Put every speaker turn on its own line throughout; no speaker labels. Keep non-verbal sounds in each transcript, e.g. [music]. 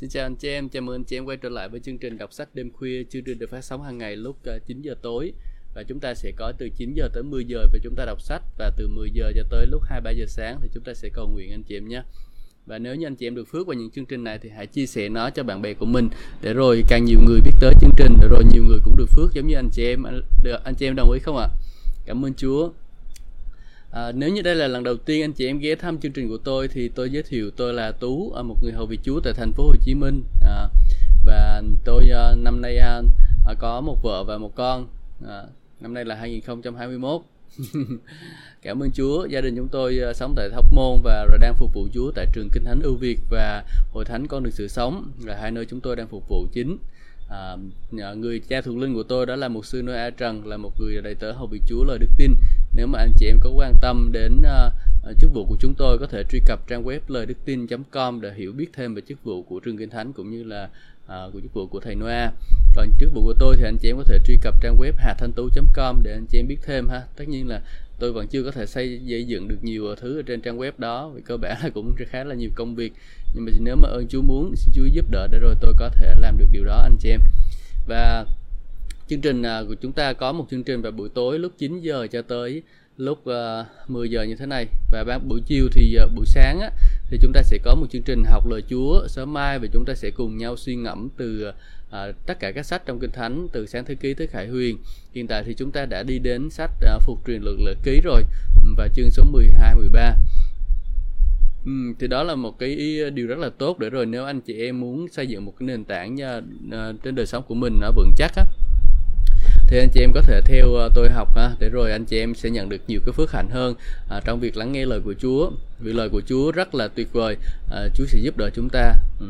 Xin chào anh chị em, chào mừng anh chị em quay trở lại với chương trình đọc sách đêm khuya. Chương trình được phát sóng hàng ngày lúc ờ, 9 giờ tối và chúng ta sẽ có từ 9 giờ tới 10 giờ và chúng ta đọc sách và từ 10 giờ cho tới lúc 2 3 giờ sáng thì chúng ta sẽ cầu nguyện anh chị em nhé. Và nếu như anh chị em được phước qua những chương trình này thì hãy chia sẻ nó cho bạn bè của mình để rồi càng nhiều người biết tới chương trình để rồi nhiều người cũng được phước giống như anh chị em anh, anh chị em đồng ý không ạ? À? Cảm ơn Chúa. À, nếu như đây là lần đầu tiên anh chị em ghé thăm chương trình của tôi thì tôi giới thiệu tôi là Tú, ờ, một người hầu vị Chúa tại thành phố Hồ Chí Minh à, và tôi à, năm nay à, có một vợ và một con. À, năm nay là 2021. [laughs] Cảm ơn Chúa, gia đình chúng tôi à, sống tại thóc Môn và rồi đang phục vụ Chúa tại trường Kinh Thánh Ưu Việt và Hội Thánh Con Đường Sự Sống là hai nơi chúng tôi đang phục vụ chính à, người cha thuộc linh của tôi đó là một sư Noe A Trần là một người đầy tớ hầu vị Chúa lời đức tin nếu mà anh chị em có quan tâm đến uh, chức vụ của chúng tôi có thể truy cập trang web lời đức tin.com để hiểu biết thêm về chức vụ của trường kinh thánh cũng như là uh, của chức vụ của thầy Noa. Còn chức vụ của tôi thì anh chị em có thể truy cập trang web hà thanh tú.com để anh chị em biết thêm ha. Tất nhiên là tôi vẫn chưa có thể xây dựng được nhiều thứ ở trên trang web đó vì cơ bản [laughs] là cũng khá là nhiều công việc. Nhưng mà nếu mà ơn Chúa muốn xin Chúa giúp đỡ để rồi tôi có thể làm được điều đó anh chị em. Và chương trình à, của chúng ta có một chương trình vào buổi tối lúc 9 giờ cho tới lúc à, uh, 10 giờ như thế này. Và ban buổi chiều thì uh, buổi sáng á, thì chúng ta sẽ có một chương trình học lời Chúa. Sớm mai và chúng ta sẽ cùng nhau suy ngẫm từ uh, tất cả các sách trong kinh thánh từ sáng thế ký tới khải huyền. Hiện tại thì chúng ta đã đi đến sách uh, phục truyền luật lệ ký rồi và chương số 12 13 Ừ, thì đó là một cái ý, điều rất là tốt để rồi nếu anh chị em muốn xây dựng một cái nền tảng nha, uh, trên đời sống của mình nó vững chắc á thì anh chị em có thể theo ờ, tôi học ha để rồi anh chị em sẽ nhận được nhiều cái phước hạnh hơn à, trong việc lắng nghe lời của Chúa vì lời của Chúa rất là tuyệt vời à, Chúa sẽ giúp đỡ chúng ta ừ.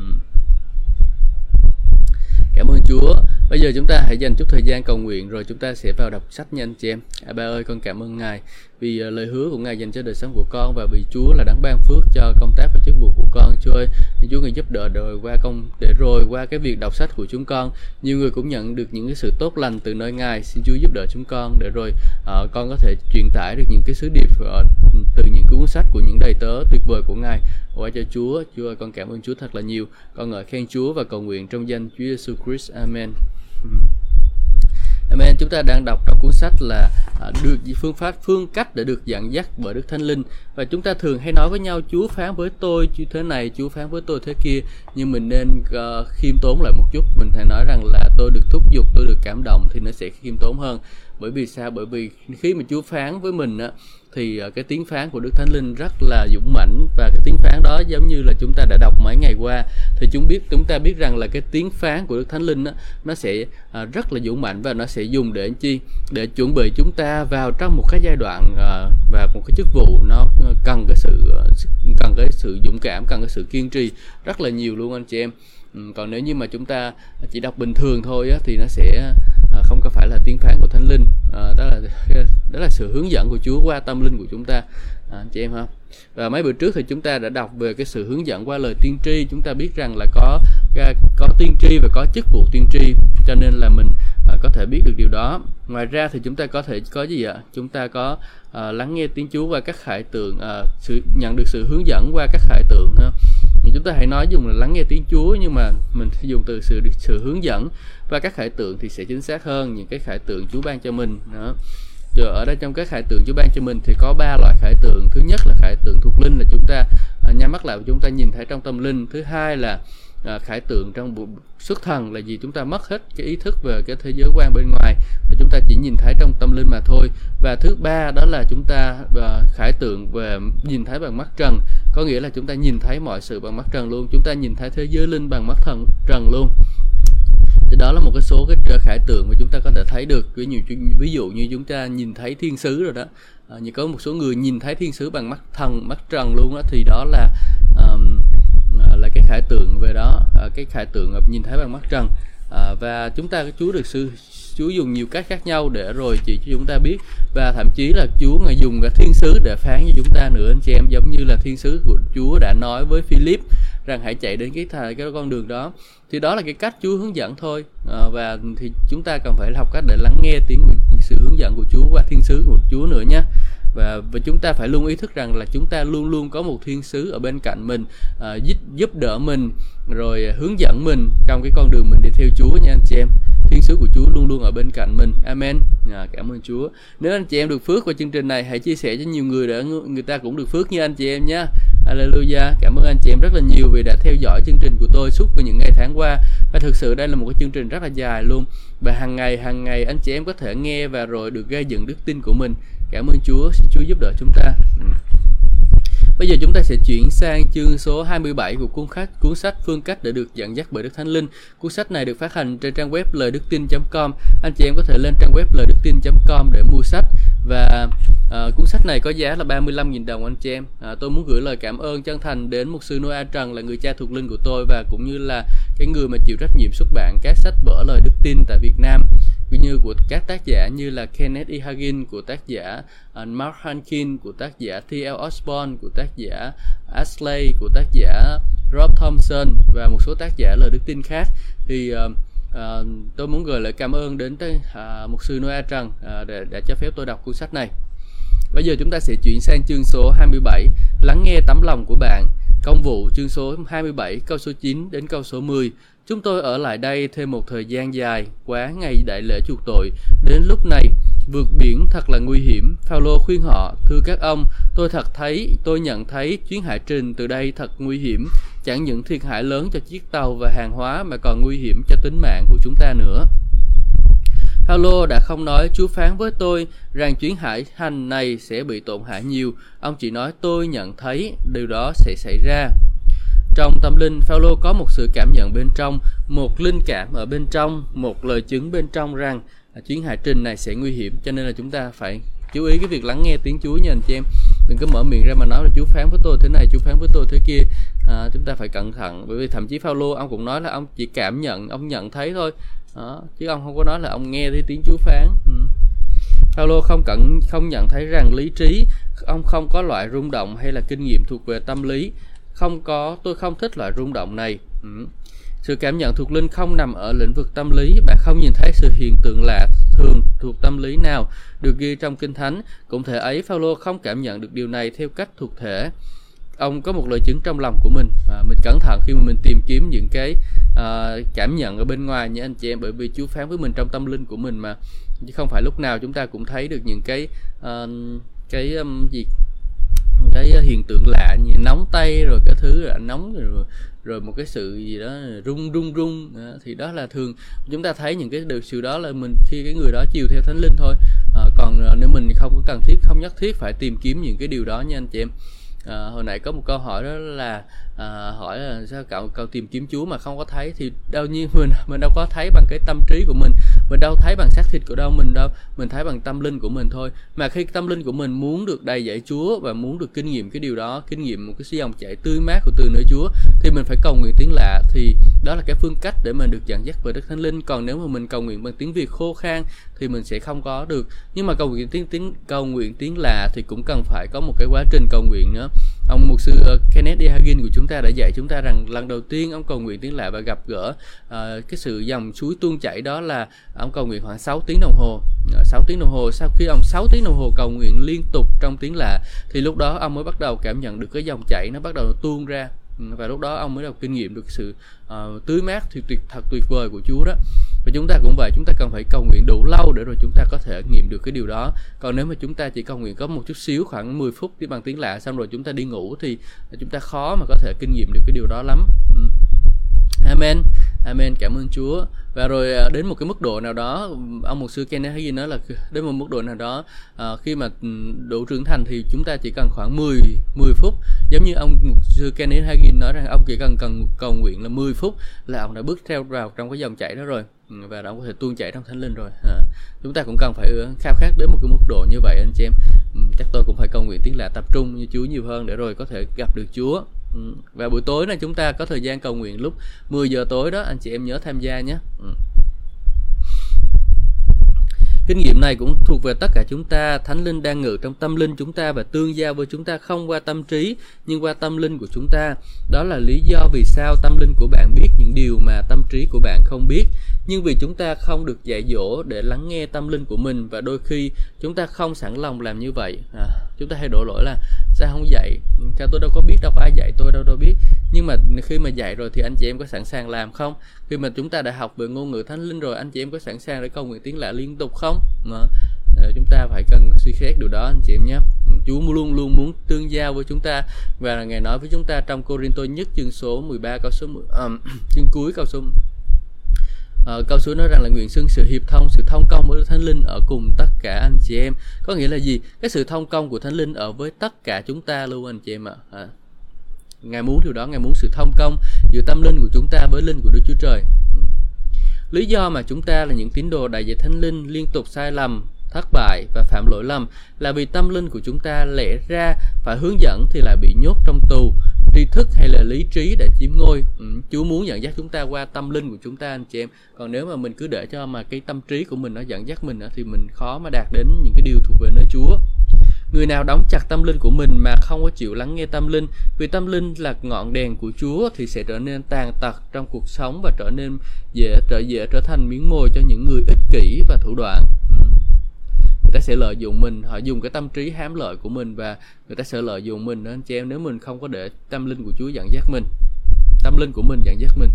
Cảm ơn Chúa. Bây giờ chúng ta hãy dành chút thời gian cầu nguyện rồi chúng ta sẽ vào đọc sách nha anh chị em. À, ba ơi con cảm ơn Ngài vì à, lời hứa của Ngài dành cho đời sống của con và vì Chúa là đấng ban phước cho công tác và chức vụ của con. Chúa ơi, Chúa ngài giúp đỡ rồi qua công để rồi qua cái việc đọc sách của chúng con, nhiều người cũng nhận được những cái sự tốt lành từ nơi Ngài. Xin Chúa giúp đỡ chúng con để rồi uh, con có thể truyền tải được những cái sứ điệp uh, từ những cuốn sách của những đầy tớ tuyệt vời của Ngài qua cho Chúa. Chúa ơi, con cảm ơn Chúa thật là nhiều. Con ngợi khen Chúa và cầu nguyện trong danh Chúa Giêsu Christ. Amen. Amen. Chúng ta đang đọc trong cuốn sách là à, được phương pháp phương cách để được dẫn dắt bởi Đức Thánh Linh và chúng ta thường hay nói với nhau Chúa phán với tôi như thế này, Chúa phán với tôi thế kia nhưng mình nên uh, khiêm tốn lại một chút. Mình phải nói rằng là tôi được thúc giục, tôi được cảm động thì nó sẽ khiêm tốn hơn. Bởi vì sao? Bởi vì khi mà Chúa phán với mình á thì ờ, cái tiếng phán của Đức Thánh Linh rất là dũng mãnh và cái tiếng phán đó giống như là chúng ta đã đọc mấy ngày qua. Thì chúng biết chúng ta biết rằng là cái tiếng phán của Đức Thánh Linh đó, nó sẽ ờ, rất là dũng mãnh và nó sẽ dùng để chi? Để chuẩn bị chúng ta vào trong một cái giai đoạn ờ, và một cái chức vụ nó cần cái sự cần cái sự dũng cảm cần cái sự kiên trì rất là nhiều luôn anh chị em. Ừ, còn nếu như mà chúng ta chỉ đọc bình thường thôi á, thì nó sẽ à, không có phải là tiếng phán của thánh linh. À, đó là [laughs] đó là sự hướng dẫn của Chúa qua tâm linh của chúng ta. À, anh chị em ha. Và mấy bữa trước thì chúng ta đã đọc về cái sự hướng dẫn qua lời tiên tri. Chúng ta biết rằng là có à, có tiên tri và có chức vụ tiên tri cho nên là mình à, có thể biết được điều đó. Ngoài ra thì chúng ta có thể có gì ạ? Chúng ta có à, lắng nghe tiếng Chúa qua các khải tượng à, sự nhận được sự hướng dẫn qua các khải tượng ha thì chúng ta hãy nói dùng là lắng nghe tiếng Chúa, nhưng mà mình sẽ dùng từ sự sự hướng dẫn. Và các khải tượng thì sẽ chính xác hơn những cái khải tượng Chúa ban cho mình. Đó. Giờ ở đây trong các khải tượng Chúa ban cho mình thì có ba loại khải tượng. Thứ nhất là khải tượng thuộc linh là chúng ta à, nhắm mắt lại và chúng ta nhìn thấy trong tâm linh. Thứ hai là à, khải tượng trong bộ xuất thần là gì chúng ta mất hết cái ý thức về cái thế giới quan bên ngoài. Và chúng ta chỉ nhìn thấy trong tâm linh mà thôi. Và thứ ba đó là chúng ta à, khải tượng về nhìn thấy bằng mắt trần. Có nghĩa là chúng ta nhìn thấy mọi sự bằng mắt trần luôn. Chúng ta nhìn thấy thế giới linh bằng mắt thần trần luôn. Thì đó là một cái số cái à, khải tượng mà chúng ta có thể thấy được. Ví dụ ví dụ như chúng ta nhìn thấy thiên sứ rồi đó. À, như có một số người nhìn thấy thiên sứ bằng mắt thần mắt trần luôn đó thì đó là um, À, là cái khải tượng về đó à, cái khải tượng nhìn thấy bằng mắt trần. À, và chúng ta Chúa được sư Chúa dùng nhiều cách khác nhau để rồi chỉ cho chúng ta biết. Và thậm chí là Chúa ngài dùng cả thiên sứ để phán cho chúng ta nữa anh chị em giống như là thiên sứ của Chúa đã nói với Philip rằng hãy chạy đến cái thà cái con đường đó. Thì đó là cái cách Chúa hướng dẫn thôi. À, và thì chúng ta cần phải học cách để lắng nghe tiếng sự hướng dẫn của Chúa và thiên sứ của Chúa nữa nha và và chúng ta phải luôn ý thức rằng là chúng ta luôn luôn có một thiên sứ ở bên cạnh mình uh, giúp giúp đỡ mình rồi hướng dẫn mình trong cái con đường mình đi theo Chúa nha anh chị em. Thiên sứ của Chúa luôn luôn ở bên cạnh mình. Amen. À, cảm ơn Chúa. Nếu anh chị em được phước qua chương trình này hãy chia sẻ cho nhiều người để người ta cũng được phước như anh chị em nhé Hallelujah. Cảm ơn anh chị em rất là nhiều vì đã theo dõi chương trình của tôi suốt những ngày tháng qua. Và thực sự đây là một cái chương trình rất là dài luôn. Và hàng ngày hàng ngày anh chị em có thể nghe và rồi được gây dựng đức tin của mình cảm ơn Chúa, xin Chúa giúp đỡ chúng ta. Bây giờ chúng ta sẽ chuyển sang chương số 27 của cuốn sách cuốn sách Phương cách để được dẫn dắt bởi Đức Thánh Linh. Cuốn sách này được phát hành trên trang web lời đức tin.com. Anh chị em có thể lên trang web lời đức tin.com để mua sách và à, cuốn sách này có giá là 35.000 đồng anh chị em. À, tôi muốn gửi lời cảm ơn chân thành đến mục sư Noah Trần là người cha thuộc linh của tôi và cũng như là cái người mà chịu trách nhiệm xuất bản các sách vở lời đức tin tại Việt Nam cũng như của các tác giả như là Kenneth E. Hagin của tác giả uh, Mark Hankin của tác giả T.L. Osborne của tác giả Ashley của tác giả Rob Thompson và một số tác giả lời đức tin khác thì uh, Ờ, tôi muốn gửi lời cảm ơn đến tới à, mục sư Noah Trần à, để, để cho phép tôi đọc cuốn sách này. Bây giờ chúng ta sẽ chuyển sang chương số 27 Lắng nghe tấm lòng của bạn Công vụ chương số 27 câu số 9 đến câu số 10 Chúng tôi ở lại đây thêm một thời gian dài, quá ngày đại lễ chuộc tội. Đến lúc này, vượt biển thật là nguy hiểm. Phaolô khuyên họ, thưa các ông, tôi thật thấy, tôi nhận thấy chuyến hải trình từ đây thật nguy hiểm. Chẳng những thiệt hại lớn cho chiếc tàu và hàng hóa mà còn nguy hiểm cho tính mạng của chúng ta nữa. Paulo đã không nói Chúa phán với tôi rằng chuyến hải hành này sẽ bị tổn hại nhiều. Ông chỉ nói tôi nhận thấy điều đó sẽ xảy ra. Trong tâm linh, Phaolô có một sự cảm nhận bên trong, một linh cảm ở bên trong, một lời chứng bên trong rằng Ờ, chuyến hành trình này sẽ nguy hiểm, cho nên là chúng ta phải chú ý cái việc lắng nghe tiếng Chúa nha anh chị em. Đừng có mở miệng ra mà nói là Chúa phán với tôi thế này, Chúa phán với tôi thế kia. À, chúng ta phải cẩn thận bởi vì thậm chí Phaolô ông cũng nói là ông chỉ cảm nhận, ông nhận thấy thôi. Đó, chứ ông không có nói là ông nghe thấy tiếng Chúa phán. Ừ. Phaolô không cẩn không nhận thấy rằng lý trí ông không có loại rung động hay là kinh nghiệm thuộc về tâm lý không có tôi không thích loại rung động này ừ sự cảm nhận thuộc linh không nằm ở lĩnh vực tâm lý. Bạn không nhìn thấy sự hiện tượng lạ thường thuộc tâm lý nào được ghi trong kinh thánh. Cũng thể ấy Phaolô không cảm nhận được điều này theo cách thuộc thể. Ông có một lời chứng trong lòng của mình. À, mình cẩn thận khi mà mình tìm kiếm những cái à, cảm nhận ở bên ngoài nha anh chị em bởi vì Chúa phán với mình trong tâm linh của mình mà. Chứ không phải lúc nào chúng ta cũng thấy được những cái à, cái um, gì? Cái hiện tượng lạ như nóng tay rồi cái thứ là nóng rồi rồi một cái sự gì đó rung rung rung. Thì đó là thường chúng ta thấy những cái điều sự đó là mình khi cái người đó chiều theo thánh linh thôi. À, còn ờ, nếu mình không có cần thiết không nhất thiết phải tìm kiếm những cái điều đó nha anh chị em. À, hồi nãy có một câu hỏi đó là à, hỏi là sao cậu cậu tìm kiếm Chúa mà không có thấy? Thì đâu nhiên [laughs] mình mình đâu có thấy bằng cái tâm trí của mình. Mình đâu thấy bằng xác thịt của đâu mình đâu mình thấy bằng tâm linh của mình thôi. Mà khi tâm linh của mình muốn được đầy dạy Chúa và muốn được kinh nghiệm cái điều đó kinh nghiệm một cái dòng chảy tươi mát của từ nơi Chúa thì mình phải cầu nguyện tiếng lạ. Thì đó là cái phương cách để mình được dẫn dắt bởi Đức Thánh Linh. Còn nếu mà mình cầu nguyện bằng tiếng Việt khô khan thì mình sẽ không có được. Nhưng mà cầu nguyện tiếng tiếng cầu nguyện tiếng lạ thì cũng cần phải có một cái quá trình cầu nguyện nữa. Ông mục sư uh, Kenneth Hagin của chúng ta đã dạy chúng ta rằng lần đầu tiên ông cầu nguyện tiếng lạ và gặp gỡ uh, cái sự dòng suối tuôn chảy đó là ông cầu nguyện khoảng 6 tiếng đồng hồ. Ờ, uh, 6 tiếng đồng hồ. Sau khi ông 6 tiếng đồng hồ cầu nguyện liên tục trong tiếng lạ thì lúc đó ông mới bắt đầu cảm nhận được cái dòng chảy nó bắt đầu tuôn ra. Và lúc đó ông mới đầu kinh nghiệm được sự uh, tưới mát thì tuyệt thật tuyệt vời của Chúa đó và chúng ta cũng vậy chúng ta cần phải cầu nguyện đủ lâu để rồi chúng ta có thể nghiệm được cái điều đó. Còn nếu mà chúng ta chỉ cầu nguyện có một chút xíu khoảng 10 phút đi bằng tiếng lạ xong rồi chúng ta đi ngủ thì chúng ta khó mà có thể kinh nghiệm được cái điều đó lắm. Ừ. Amen. Amen. Cảm ơn Chúa. Và rồi à, đến một cái mức độ nào đó ông mục sư Kenneth Hagin nói là đến một mức độ nào đó à, khi mà ừ, đủ trưởng thành thì chúng ta chỉ cần khoảng 10 10 phút. Giống như ông mục sư Kenneth Hagin nói rằng ông chỉ cần cần cầu nguyện là 10 phút là ông đã bước theo vào trong cái dòng chảy đó rồi. Ừ, và nó có thể tuôn chảy trong thánh linh rồi. À, chúng ta cũng cần phải khao khát đến một cái mức độ như vậy anh chị em. Ừ, chắc tôi cũng phải cầu nguyện tiếng lạ tập trung như Chúa nhiều hơn để rồi có thể gặp được Chúa. Ừ, và buổi tối này chúng ta có thời gian cầu nguyện lúc 10 giờ tối đó anh chị em nhớ tham gia nhé kinh nghiệm này cũng thuộc về tất cả chúng ta. Thánh linh đang ngự trong tâm linh chúng ta và tương giao với chúng ta không qua tâm trí nhưng qua tâm linh của chúng ta. Đó là lý do vì sao tâm linh của bạn biết những điều mà tâm trí của bạn không biết. Nhưng vì chúng ta không được dạy dỗ để lắng nghe tâm linh của mình và đôi khi chúng ta không sẵn lòng làm như vậy. À, chúng ta hay đổ lỗi là sao không dạy? Sao tôi đâu có biết đâu có ai dạy tôi đâu đâu biết. Nhưng mà khi mà dạy rồi thì anh chị em có sẵn sàng làm không? Khi mà chúng ta đã học về ngôn ngữ thánh linh rồi anh chị em có sẵn sàng để cầu nguyện tiếng lạ liên tục không? Mà ờ, chúng ta phải cần suy xét điều đó anh chị em nhé. Chúa luôn luôn muốn tương giao với chúng ta. Và ngài nói với chúng ta trong Corinto nhất chương số 13 câu số 10, um, ờ, [clears throat] chương cuối câu số uh, câu số nói rằng là nguyện xưng sự hiệp thông sự thông công với thánh linh ở cùng tất cả anh chị em. Có nghĩa là gì? Cái sự thông công của thánh linh ở với tất cả chúng ta luôn anh chị em ạ. À. ngài muốn điều đó ngài muốn sự thông công giữa tâm linh của chúng ta với linh của đức chúa trời. Ừ. Lý do mà chúng ta là những tín đồ đại diện thánh linh liên tục sai lầm thất bại và phạm lỗi lầm là vì tâm linh của chúng ta lẽ ra phải hướng dẫn thì lại bị nhốt trong tù tri thức hay là lý trí để chiếm ngôi? Ừ, Chúa muốn dẫn dắt chúng ta qua tâm linh của chúng ta anh chị em. Còn nếu mà mình cứ để cho mà cái tâm trí của mình nó dẫn dắt mình thì mình khó mà đạt đến những cái điều thuộc về nơi Chúa. Người nào đóng chặt tâm linh của mình mà không có chịu lắng nghe tâm linh Vì tâm linh là ngọn đèn của Chúa thì sẽ trở nên tàn tật trong cuộc sống và trở nên dễ trở dễ trở thành miếng mồi cho những người ích kỷ và thủ đoạn. Ừ người ta sẽ lợi dụng mình họ dùng cái tâm trí hám lợi của mình và người ta sẽ lợi dụng mình anh chị em nếu mình không có để tâm linh của Chúa dẫn dắt mình tâm linh của mình dẫn dắt mình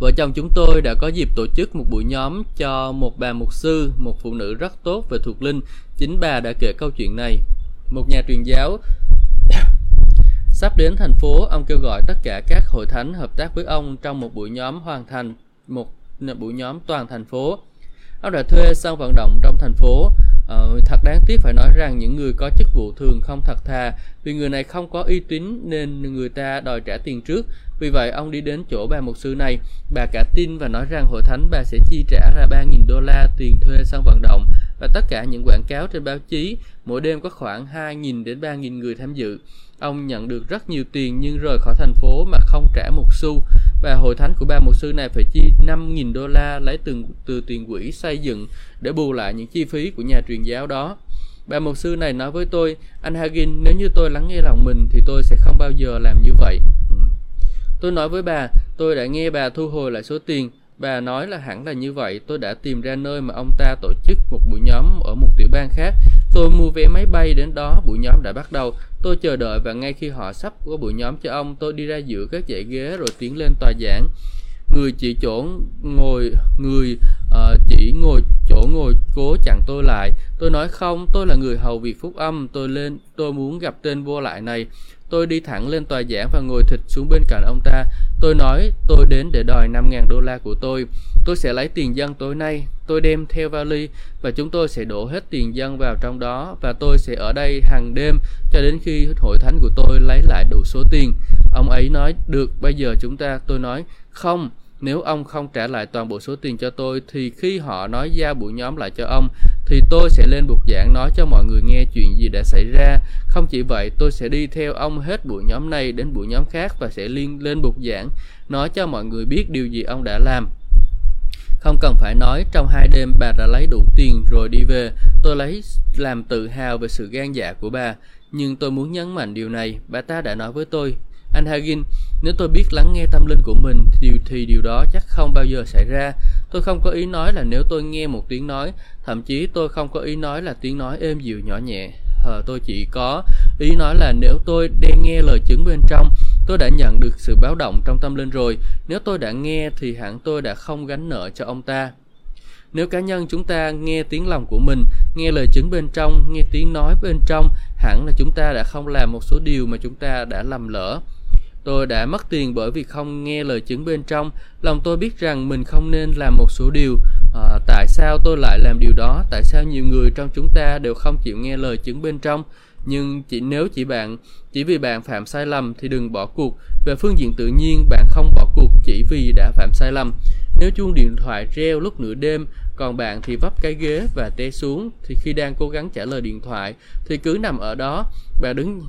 Vợ chồng chúng tôi đã có dịp tổ chức một buổi nhóm cho một bà mục sư, một phụ nữ rất tốt về thuộc linh. Chính bà đã kể câu chuyện này. Một nhà truyền giáo [coughs] sắp đến thành phố, ông kêu gọi tất cả các hội thánh hợp tác với ông trong một buổi nhóm hoàn thành một buổi nhóm toàn thành phố. Ông đã thuê sân vận động trong thành phố. Ờ, thật đáng tiếc phải nói rằng những người có chức vụ thường không thật thà vì người này không có uy tín nên người ta đòi trả tiền trước. Vì vậy ông đi đến chỗ bà mục sư này, bà cả tin và nói rằng hội thánh bà sẽ chi trả ra 3.000 đô la tiền thuê sân vận động và tất cả những quảng cáo trên báo chí mỗi đêm có khoảng 2.000 đến 3.000 người tham dự. Ông nhận được rất nhiều tiền nhưng rời khỏi thành phố mà không trả một xu và hội thánh của ba mục sư này phải chi 5.000 đô la lấy từ, từ tiền quỹ xây dựng để bù lại những chi phí của nhà truyền giáo đó. Bà mục sư này nói với tôi, anh Hagin, nếu như tôi lắng nghe lòng mình thì tôi sẽ không bao giờ làm như vậy. Ừ. Tôi nói với bà, tôi đã nghe bà thu hồi lại số tiền. Bà nói là hẳn là như vậy, tôi đã tìm ra nơi mà ông ta tổ chức một buổi nhóm ở một tiểu bang khác. Tôi mua vé máy bay đến đó, buổi nhóm đã bắt đầu. Tôi chờ đợi và ngay khi họ sắp có buổi nhóm cho ông, tôi đi ra giữa các dãy ghế rồi tiến lên tòa giảng. Người chỉ chỗ ngồi, người uh, chỉ ngồi chỗ ngồi cố chặn tôi lại. Tôi nói không, tôi là người hầu việc phúc âm, tôi lên, tôi muốn gặp tên vô lại này. Tôi đi thẳng lên tòa giảng và ngồi thịt xuống bên cạnh ông ta. Tôi nói tôi đến để đòi 5.000 đô la của tôi. Tôi sẽ lấy tiền dân tối nay. Tôi đem theo vali và chúng tôi sẽ đổ hết tiền dân vào trong đó và tôi sẽ ở đây hàng đêm cho đến khi hội thánh của tôi lấy lại đủ số tiền. Ông ấy nói, được, bây giờ chúng ta, tôi nói, không, nếu ông không trả lại toàn bộ số tiền cho tôi thì khi họ nói giao buổi nhóm lại cho ông thì tôi sẽ lên bục giảng nói cho mọi người nghe chuyện gì đã xảy ra. Không chỉ vậy, tôi sẽ đi theo ông hết buổi nhóm này đến buổi nhóm khác và sẽ liên lên bục giảng nói cho mọi người biết điều gì ông đã làm. Không cần phải nói, trong hai đêm bà đã lấy đủ tiền rồi đi về. Tôi lấy làm tự hào về sự gan dạ của bà. Nhưng tôi muốn nhấn mạnh điều này, bà ta đã nói với tôi, anh Hagin, nếu tôi biết lắng nghe tâm linh của mình thì, thì điều đó chắc không bao giờ xảy ra. Tôi không có ý nói là nếu tôi nghe một tiếng nói, thậm chí tôi không có ý nói là tiếng nói êm dịu nhỏ nhẹ. Ờ, tôi chỉ có ý nói là nếu tôi đang nghe lời chứng bên trong, tôi đã nhận được sự báo động trong tâm linh rồi. Nếu tôi đã nghe thì hẳn tôi đã không gánh nợ cho ông ta. Nếu cá nhân chúng ta nghe tiếng lòng của mình, nghe lời chứng bên trong, nghe tiếng nói bên trong, hẳn là chúng ta đã không làm một số điều mà chúng ta đã lầm lỡ. Tôi đã mất tiền bởi vì không nghe lời chứng bên trong. Lòng tôi biết rằng mình không nên làm một số điều. À, tại sao tôi lại làm điều đó? Tại sao nhiều người trong chúng ta đều không chịu nghe lời chứng bên trong? Nhưng chỉ nếu chỉ bạn chỉ vì bạn phạm sai lầm thì đừng bỏ cuộc. Về phương diện tự nhiên, bạn không bỏ cuộc chỉ vì đã phạm sai lầm. Nếu chuông điện thoại reo lúc nửa đêm, còn bạn thì vấp cái ghế và té xuống, thì khi đang cố gắng trả lời điện thoại, thì cứ nằm ở đó, bạn đứng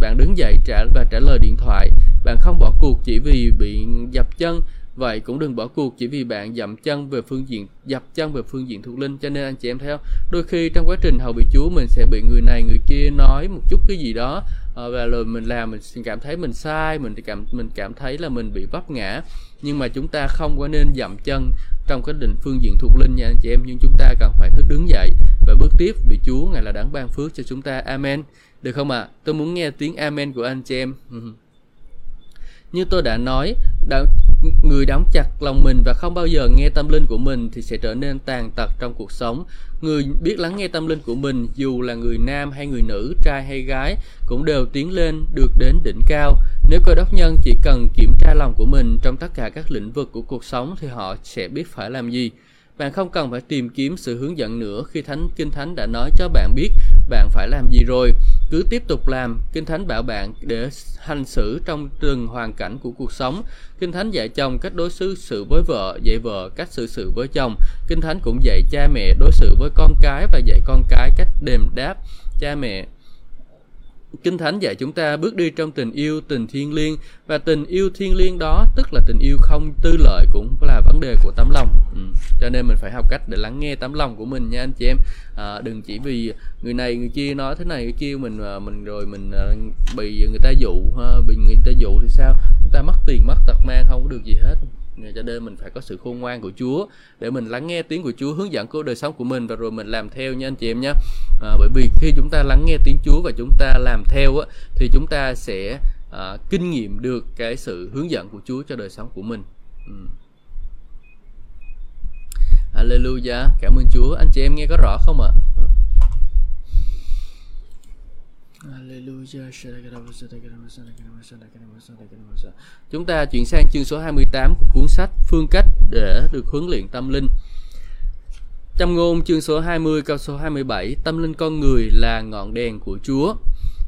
bạn đứng dậy trả và trả lời điện thoại bạn không bỏ cuộc chỉ vì bị dập chân. Vậy cũng đừng bỏ cuộc chỉ vì bạn dậm chân về phương diện, dập chân về phương diện thuộc linh. Cho nên anh chị em theo, đôi khi trong quá trình hầu bị Chúa, mình sẽ bị người này, người kia nói một chút cái gì đó ờ, và rồi mình làm mình cảm thấy mình sai, mình cảm mình cảm thấy là mình bị vấp ngã. Nhưng mà chúng ta không có nên dậm chân trong cái định phương diện thuộc linh nha anh chị em. Nhưng chúng ta cần phải thức đứng dậy và bước tiếp. Vì Chúa, ngài là đáng ban phước cho chúng ta. Amen. Được không ạ? À? tôi muốn nghe tiếng amen của anh chị em. Ừ như tôi đã nói đã, người đóng chặt lòng mình và không bao giờ nghe tâm linh của mình thì sẽ trở nên tàn tật trong cuộc sống. Người biết lắng nghe tâm linh của mình dù là người nam hay người nữ trai hay gái cũng đều tiến lên được đến đỉnh cao. Nếu cơ đốc nhân chỉ cần kiểm tra lòng của mình trong tất cả các lĩnh vực của cuộc sống thì họ sẽ biết phải làm gì bạn không cần phải tìm kiếm sự hướng dẫn nữa khi thánh kinh thánh đã nói cho bạn biết bạn phải làm gì rồi. Cứ tiếp tục làm. Kinh thánh bảo bạn để hành xử trong từng hoàn cảnh của cuộc sống. Kinh thánh dạy chồng cách đối xử sự với vợ, dạy vợ cách xử sự với chồng. Kinh thánh cũng dạy cha mẹ đối xử với con cái và dạy con cái cách đềm đáp cha mẹ. Kinh Thánh dạy chúng ta bước đi trong tình yêu, tình thiên liêng và tình yêu thiên liêng đó tức là tình yêu không tư lợi cũng là vấn đề của tấm lòng. Ừ. Cho nên mình phải học cách để lắng nghe tấm lòng của mình nha anh chị em. À, đừng chỉ vì người này người kia nói thế này người kia mình à, mình rồi mình à, bị người ta dụ bị người ta dụ thì sao? Chúng ta mất tiền mất tật mang không có được gì hết cho nên mình phải có sự khôn ngoan của Chúa để mình lắng nghe tiếng của Chúa hướng dẫn của đời sống của mình và rồi mình làm theo nha anh chị em nhé. À, bởi vì khi chúng ta lắng nghe tiếng Chúa và chúng ta làm theo á, thì chúng ta sẽ à, kinh nghiệm được cái sự hướng dẫn của Chúa cho đời sống của mình. Ừ. Hallelujah. Cảm ơn Chúa. Anh chị em nghe có rõ không ạ? À? Chúng ta chuyển sang chương số 28 của cuốn sách Phương cách để được huấn luyện tâm linh. Trong ngôn chương số 20 câu số 27, tâm linh con người là ngọn đèn của Chúa.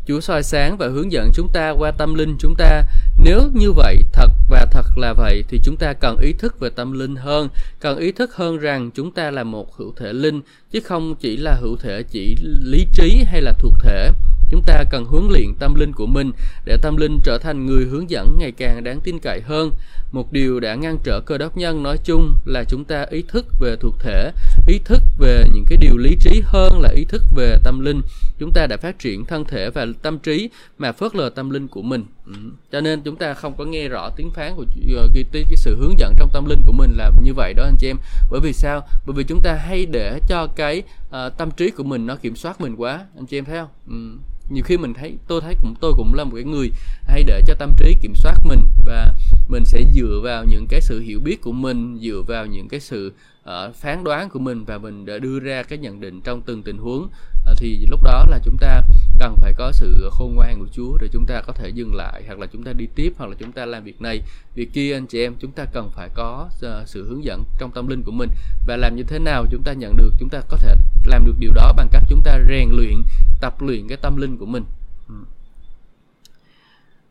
Chúa soi sáng và hướng dẫn chúng ta qua tâm linh chúng ta. Nếu như vậy, thật và thật là vậy thì chúng ta cần ý thức về tâm linh hơn, cần ý thức hơn rằng chúng ta là một hữu thể linh chứ không chỉ là hữu thể chỉ lý trí hay là thuộc thể. Chúng ta cần huấn luyện tâm linh của mình để tâm linh trở thành người hướng dẫn ngày càng đáng tin cậy hơn. Một điều đã ngăn trở cơ đốc nhân nói chung là chúng ta ý thức về thuộc thể, ý thức về những cái điều lý trí hơn là ý thức về tâm linh. Chúng ta đã phát triển thân thể và tâm trí mà phớt lờ tâm linh của mình. Ừ. Cho nên chúng ta không có nghe rõ tiếng phán của ờ, cái, cái, cái sự hướng dẫn trong tâm linh của mình là như vậy đó anh chị em. Bởi vì sao? Bởi vì chúng ta hay để cho cái uh, tâm trí của mình nó kiểm soát mình quá. Anh chị em thấy không? Ừ nhiều khi mình thấy tôi thấy cũng tôi cũng là một cái người hay để cho tâm trí kiểm soát mình và mình sẽ dựa vào những cái sự hiểu biết của mình dựa vào những cái sự uh, phán đoán của mình và mình đã đưa ra cái nhận định trong từng tình huống Ờ, thì lúc đó là chúng ta cần phải có sự khôn ngoan của Chúa để chúng ta có thể dừng lại, hoặc là chúng ta đi tiếp, hoặc là chúng ta làm việc này, việc kia, anh chị em. Chúng ta cần phải có ờ, sự hướng dẫn trong tâm linh của mình. Và làm như thế nào chúng ta nhận được, chúng ta có thể làm được điều đó bằng cách chúng ta rèn luyện, tập luyện cái tâm linh của mình. Ừ.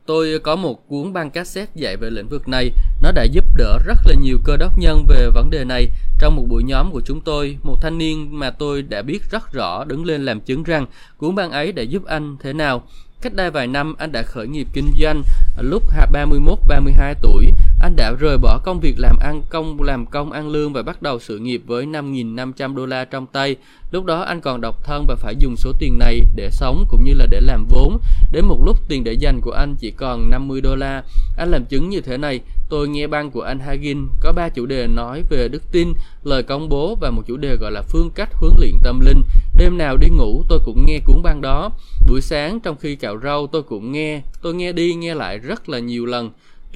Tôi có một cuốn băng cassette dạy về lĩnh vực này. Nó đã giúp đỡ rất là nhiều cơ đốc nhân về vấn đề này. Trong một buổi nhóm của chúng tôi, một thanh niên mà tôi đã biết rất rõ đứng lên làm chứng rằng cuốn băng ấy đã giúp anh thế nào. Cách đây vài năm, anh đã khởi nghiệp kinh doanh. Lúc 31-32 tuổi, anh đã rời bỏ công việc làm ăn công làm công ăn lương và bắt đầu sự nghiệp với 5.500 đô la trong tay. Lúc đó anh còn độc thân và phải dùng số tiền này để sống cũng như là để làm vốn. Đến một lúc tiền để dành của anh chỉ còn 50 đô la. Anh làm chứng như thế này, tôi nghe băng của anh Hagin có ba chủ đề nói về đức tin, lời công bố và một chủ đề gọi là phương cách huấn luyện tâm linh. Đêm nào đi ngủ tôi cũng nghe cuốn băng đó. Buổi sáng trong khi cạo rau tôi cũng nghe, tôi nghe đi nghe lại rất là nhiều lần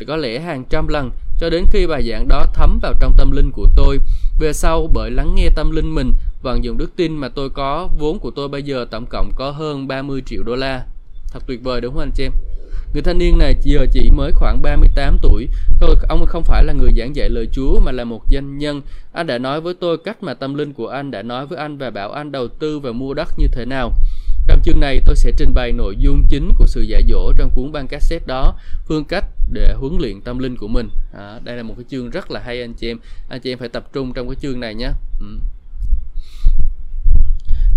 có lẽ hàng trăm lần cho đến khi bài giảng đó thấm vào trong tâm linh của tôi. Về sau bởi lắng nghe tâm linh mình, vận dụng đức tin mà tôi có, vốn của tôi bây giờ tổng cộng có hơn 30 triệu đô la. Thật tuyệt vời đúng không anh chị em? Người thanh niên này giờ chỉ mới khoảng 38 tuổi. Ông không phải là người giảng dạy lời Chúa mà là một doanh nhân. Anh đã nói với tôi cách mà tâm linh của anh đã nói với anh và bảo anh đầu tư và mua đất như thế nào. Trong chương này tôi sẽ trình bày nội dung chính của sự dạy dỗ trong cuốn băng cassette đó, phương cách để huấn luyện tâm linh của mình. À, đây là một cái chương rất là hay anh chị em. Anh chị em phải tập trung trong cái chương này nhé. Ừ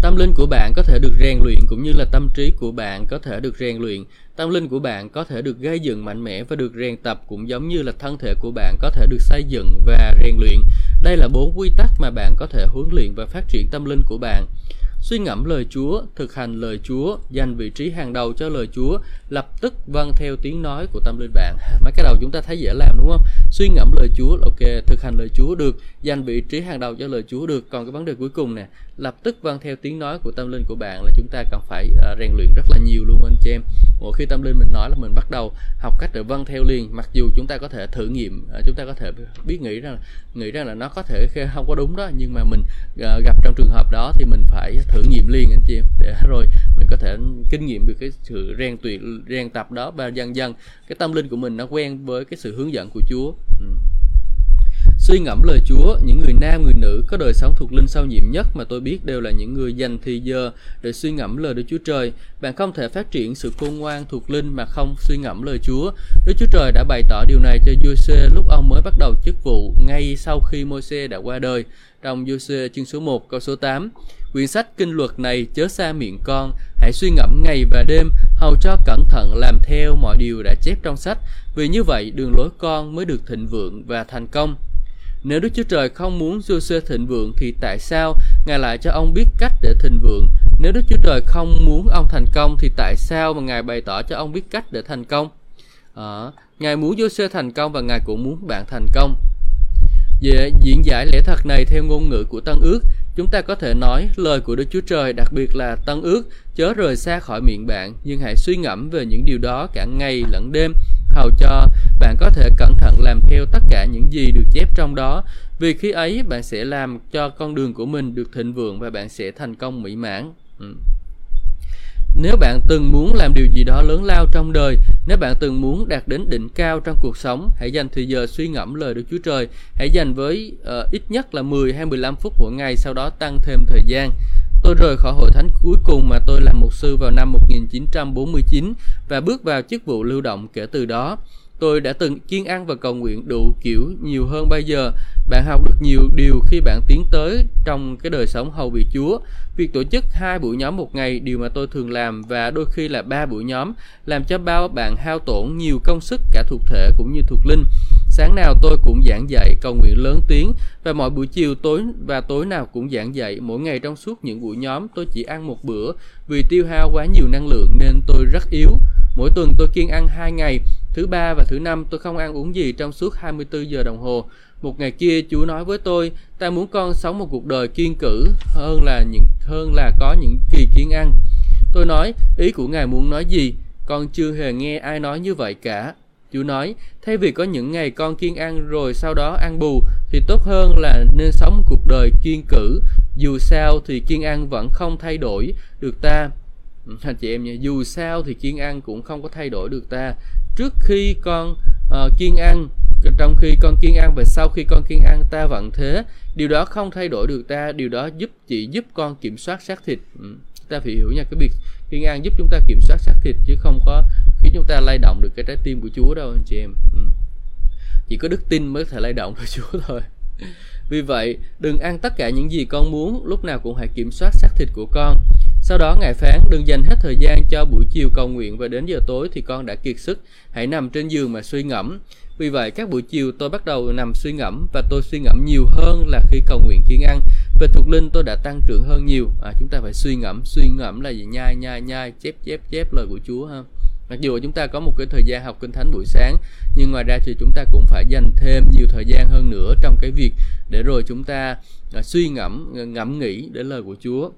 tâm linh của bạn có thể được rèn luyện cũng như là tâm trí của bạn có thể được rèn luyện. Tâm linh của bạn có thể được gây dựng mạnh mẽ và được rèn tập cũng giống như là thân thể của bạn có thể được xây dựng và rèn luyện. Đây là bốn quy tắc mà bạn có thể huấn luyện và phát triển tâm linh của bạn suy ngẫm lời Chúa, thực hành lời Chúa, dành vị trí hàng đầu cho lời Chúa, lập tức vâng theo tiếng nói của tâm linh bạn. [laughs] Mấy cái đầu chúng ta thấy dễ làm đúng không? Suy ngẫm lời Chúa, ok, thực hành lời Chúa được, dành vị trí hàng đầu cho lời Chúa được. Còn cái vấn đề cuối cùng nè, lập tức vâng theo tiếng nói của tâm linh của bạn là chúng ta cần phải uh, rèn luyện rất là nhiều luôn anh chị em. Mỗi khi tâm linh mình nói là mình bắt đầu học cách để vâng theo liền, mặc dù chúng ta có thể thử nghiệm, uh, chúng ta có thể biết nghĩ rằng nghĩ rằng là nó có thể không có đúng đó, nhưng mà mình uh, gặp trong trường hợp đó thì mình phải thử nghiệm liền anh chị em để rồi mình có thể kinh nghiệm được cái sự rèn tuyệt rèn tập đó và dần dần cái tâm linh của mình nó quen với cái sự hướng dẫn của Chúa ừ. Suy ngẫm lời Chúa, những người nam, người nữ có đời sống thuộc linh sâu nhiệm nhất mà tôi biết đều là những người dành thì giờ để suy ngẫm lời Đức Chúa Trời. Bạn không thể phát triển sự khôn ngoan thuộc linh mà không suy ngẫm lời Chúa. Đức Chúa Trời đã bày tỏ điều này cho Giuse lúc ông mới bắt đầu chức vụ ngay sau khi Môi-se đã qua đời. Trong Giuse chương số 1 câu số 8 Quyển sách kinh luật này chớ xa miệng con, hãy suy ngẫm ngày và đêm, hầu cho cẩn thận làm theo mọi điều đã chép trong sách, vì như vậy đường lối con mới được thịnh vượng và thành công. Nếu Đức Chúa Trời không muốn Giô-suê thịnh vượng thì tại sao Ngài lại cho ông biết cách để thịnh vượng? Nếu Đức Chúa Trời không muốn ông thành công thì tại sao mà Ngài bày tỏ cho ông biết cách để thành công? À, Ngài muốn Giô-suê thành công và Ngài cũng muốn bạn thành công. Về diễn giải lẽ thật này theo ngôn ngữ của Tân Ước, chúng ta có thể nói lời của Đức Chúa Trời đặc biệt là Tân Ước chớ rời xa khỏi miệng bạn, nhưng hãy suy ngẫm về những điều đó cả ngày lẫn đêm, hầu cho bạn có thể cẩn thận làm theo tất cả những gì được chép trong đó, vì khi ấy bạn sẽ làm cho con đường của mình được thịnh vượng và bạn sẽ thành công mỹ mãn. Ừ. Nếu bạn từng muốn làm điều gì đó lớn lao trong đời, nếu bạn từng muốn đạt đến đỉnh cao trong cuộc sống, hãy dành thời giờ suy ngẫm lời Đức Chúa Trời. Hãy dành với uh, ít nhất là 10 hay 15 phút mỗi ngày, sau đó tăng thêm thời gian. Tôi rời khỏi hội thánh cuối cùng mà tôi làm mục sư vào năm 1949 và bước vào chức vụ lưu động kể từ đó. Tôi đã từng kiên ăn và cầu nguyện đủ kiểu nhiều hơn bây giờ. Bạn học được nhiều điều khi bạn tiến tới trong cái đời sống hầu vị Chúa. Việc tổ chức hai buổi nhóm một ngày điều mà tôi thường làm và đôi khi là ba buổi nhóm làm cho bao bạn hao tổn nhiều công sức cả thuộc thể cũng như thuộc linh. Sáng nào tôi cũng giảng dạy cầu nguyện lớn tiếng và mọi buổi chiều tối và tối nào cũng giảng dạy. Mỗi ngày trong suốt những buổi nhóm tôi chỉ ăn một bữa vì tiêu hao quá nhiều năng lượng nên tôi rất yếu. Mỗi tuần tôi kiêng ăn hai ngày, thứ ba và thứ năm tôi không ăn uống gì trong suốt 24 giờ đồng hồ. Một ngày kia Chúa nói với tôi, ta muốn con sống một cuộc đời kiên cử hơn là những hơn là có những kỳ kiên ăn. Tôi nói, ý của Ngài muốn nói gì? Con chưa hề nghe ai nói như vậy cả. Chúa nói, thay vì có những ngày con kiên ăn rồi sau đó ăn bù, thì tốt hơn là nên sống một cuộc đời kiên cử. Dù sao thì kiên ăn vẫn không thay đổi được ta. Anh chị em nha, dù sao thì kiên ăn cũng không có thay đổi được ta. Trước khi con uh, kiên ăn, trong khi con kiên ăn và sau khi con kiên ăn ta vẫn thế. Điều đó không thay đổi được ta, điều đó giúp chỉ giúp con kiểm soát xác thịt. Ừ. Ta phải hiểu nha, cái việc kiên ăn giúp chúng ta kiểm soát xác thịt chứ không có khiến chúng ta lay động được cái trái tim của Chúa đâu anh chị em. Ừ. Chỉ có đức tin mới có thể lay động được [laughs] Chúa thôi. Vì vậy, đừng ăn tất cả những gì con muốn, lúc nào cũng hãy kiểm soát xác thịt của con. Sau đó Ngài phán, đừng dành hết thời gian cho buổi chiều cầu nguyện và đến giờ tối thì con đã kiệt sức, hãy nằm trên giường mà suy ngẫm. Vì vậy các buổi chiều tôi bắt đầu nằm suy ngẫm và tôi suy ngẫm nhiều hơn là khi cầu nguyện kiên ăn. Về thuộc linh tôi đã tăng trưởng hơn nhiều. À, chúng ta phải suy ngẫm, suy ngẫm là gì? Nhai, nhai, nhai, chép, chép, chép lời của Chúa ha. Mặc dù chúng ta có một cái thời gian học kinh thánh buổi sáng nhưng ngoài ra thì chúng ta cũng phải dành thêm nhiều thời gian hơn nữa trong cái việc để rồi chúng ta à, suy ngẫm, ngẫm nghĩ đến lời của Chúa.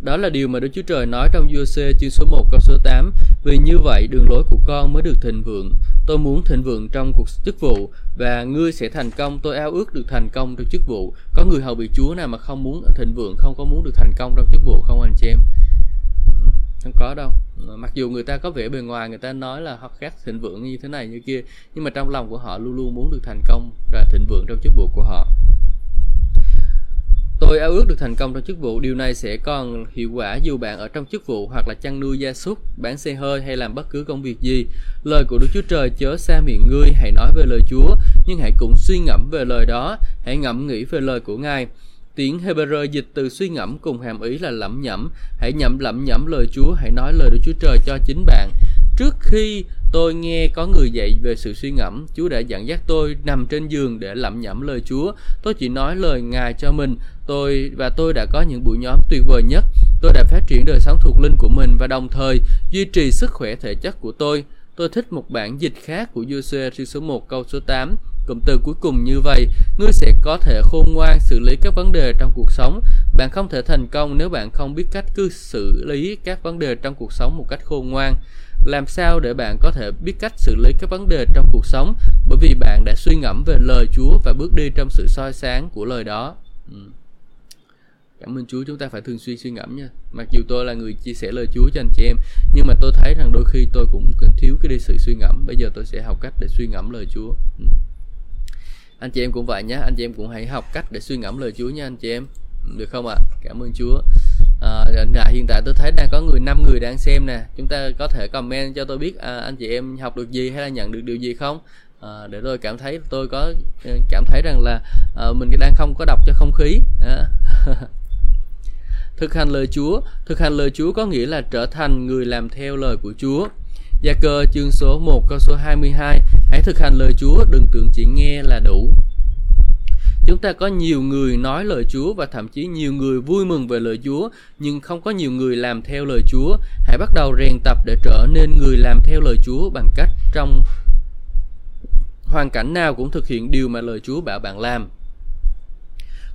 Đó là điều mà Đức Chúa Trời nói trong Giô-xê chương số 1 câu số 8. Vì như vậy đường lối của con mới được thịnh vượng. Tôi muốn thịnh vượng trong cuộc chức vụ và ngươi sẽ thành công. Tôi ao ước được thành công trong chức vụ. Có người hầu bị Chúa nào mà không muốn thịnh vượng, không có muốn được thành công trong chức vụ không anh chị em? Ừ, không có đâu. Mặc dù người ta có vẻ bề ngoài người ta nói là họ khác thịnh vượng như thế này như kia, nhưng mà trong lòng của họ luôn luôn muốn được thành công và thịnh vượng trong chức vụ của họ. Tôi ao ước được thành công trong chức vụ, điều này sẽ còn hiệu quả dù bạn ở trong chức vụ hoặc là chăn nuôi gia súc, bán xe hơi hay làm bất cứ công việc gì. Lời của Đức Chúa Trời chớ xa miệng ngươi, hãy nói về lời Chúa, nhưng hãy cũng suy ngẫm về lời đó, hãy ngẫm nghĩ về lời của Ngài. Tiếng Hebrew dịch từ suy ngẫm cùng hàm ý là lẩm nhẩm. Hãy nhẩm lẩm nhẩm lời Chúa, hãy nói lời Đức Chúa Trời cho chính bạn. Trước khi tôi nghe có người dạy về sự suy ngẫm, Chúa đã dẫn dắt tôi nằm trên giường để lẩm nhẩm lời Chúa. Tôi chỉ nói lời Ngài cho mình, tôi và tôi đã có những buổi nhóm tuyệt vời nhất. Tôi đã phát triển đời sống thuộc linh của mình và đồng thời duy trì sức khỏe thể chất của tôi. Tôi thích một bản dịch khác của Giuse chương số 1 câu số 8 Cụm từ cuối cùng như vậy, ngươi sẽ có thể khôn ngoan xử lý các vấn đề trong cuộc sống. Bạn không thể thành công nếu bạn không biết cách cư xử lý các vấn đề trong cuộc sống một cách khôn ngoan. Làm sao để bạn có thể biết cách xử lý các vấn đề trong cuộc sống? Bởi vì bạn đã suy ngẫm về lời Chúa và bước đi trong sự soi sáng của lời đó. Ừ. Cảm ơn Chúa chúng ta phải thường xuyên suy ngẫm nha. Mặc dù tôi là người chia sẻ lời Chúa cho anh chị em, nhưng mà tôi thấy rằng đôi khi tôi cũng thiếu cái đi sự suy ngẫm. Bây giờ tôi sẽ học cách để suy ngẫm lời Chúa. Ừ anh chị em cũng vậy nhé anh chị em cũng hãy học cách để suy ngẫm lời Chúa nha anh chị em ừ, được không ạ à? cảm ơn Chúa à, hiện tại tôi thấy đang có người năm người đang xem nè. Chúng ta có thể comment cho tôi biết à, anh chị em học được gì hay là nhận được điều gì không? À, để tôi cảm thấy tôi có ờ, cảm thấy rằng là à, mình đang không có đọc cho không khí. À. [laughs] thực hành lời Chúa thực hành lời Chúa có nghĩa là trở thành người làm theo lời của Chúa. Gia cơ chương số 1 câu số 22 Hãy thực hành lời Chúa, đừng tưởng chỉ nghe là đủ. Chúng ta có nhiều người nói lời Chúa và thậm chí nhiều người vui mừng về lời Chúa, nhưng không có nhiều người làm theo lời Chúa. Hãy bắt đầu rèn tập để trở nên người làm theo lời Chúa bằng cách trong hoàn cảnh nào cũng thực hiện điều mà lời Chúa bảo bạn làm.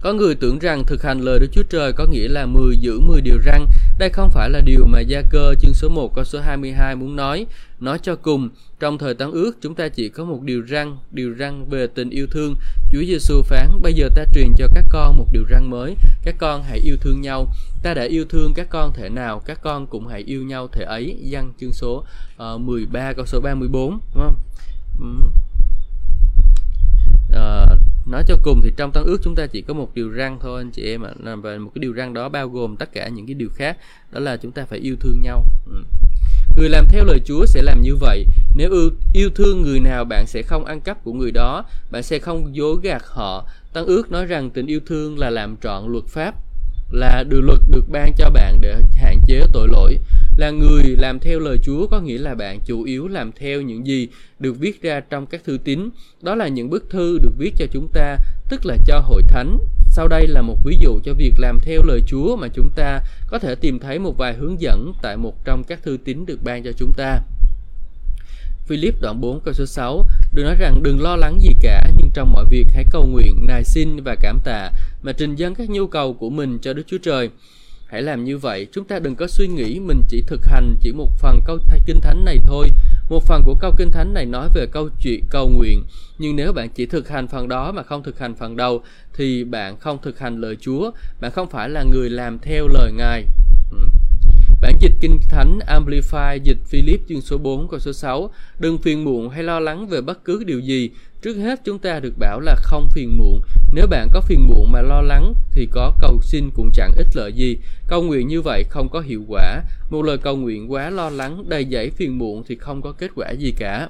Có người tưởng rằng thực hành lời Đức Chúa Trời có nghĩa là 10 giữ 10 điều răn. Đây không phải là điều mà Gia Cơ chương số 1 câu số 22 muốn nói. Nói cho cùng, trong thời tán ước chúng ta chỉ có một điều răn, điều răn về tình yêu thương. Chúa Giêsu phán, bây giờ ta truyền cho các con một điều răn mới. Các con hãy yêu thương nhau. Ta đã yêu thương các con thể nào, các con cũng hãy yêu nhau thể ấy. Văn chương số uh, 13 câu số 34, đúng không? Uh, nói cho cùng thì trong tăng ước chúng ta chỉ có một điều răng thôi, anh chị em ạ. À. và một cái điều răng đó bao gồm tất cả những cái điều khác. Đó là chúng ta phải yêu thương nhau. Ừ. người làm theo lời Chúa sẽ làm như vậy. Nếu yêu thương người nào, bạn sẽ không ăn cắp của người đó. Bạn sẽ không dối gạt họ. Tăng ước nói rằng tình yêu thương là làm trọn luật pháp, là điều luật được ban cho bạn để hạn chế tội lỗi là người làm theo lời Chúa có nghĩa là bạn chủ yếu làm theo những gì được viết ra trong các thư tín. Đó là những bức thư được viết cho chúng ta, tức là cho hội thánh. Sau đây là một ví dụ cho việc làm theo lời Chúa mà chúng ta có thể tìm thấy một vài hướng dẫn tại một trong các thư tín được ban cho chúng ta. Philip đoạn 4 câu số 6 Đừng nói rằng đừng lo lắng gì cả Nhưng trong mọi việc hãy cầu nguyện, nài xin và cảm tạ Mà trình dâng các nhu cầu của mình cho Đức Chúa Trời Hãy làm như vậy, chúng ta đừng có suy nghĩ mình chỉ thực hành chỉ một phần câu kinh thánh này thôi. Một phần của câu kinh thánh này nói về câu chuyện cầu nguyện, nhưng nếu bạn chỉ thực hành phần đó mà không thực hành phần đầu thì bạn không thực hành lời Chúa, bạn không phải là người làm theo lời Ngài. Bản dịch Kinh Thánh Amplify dịch Philip chương số 4 câu số 6 Đừng phiền muộn hay lo lắng về bất cứ điều gì. Trước hết, chúng ta được bảo là không phiền muộn. Nếu bạn có phiền muộn mà lo lắng, thì có cầu xin cũng chẳng ích lợi gì. Cầu nguyện như vậy không có hiệu quả. Một lời cầu nguyện quá lo lắng, đầy dẫy phiền muộn thì không có kết quả gì cả.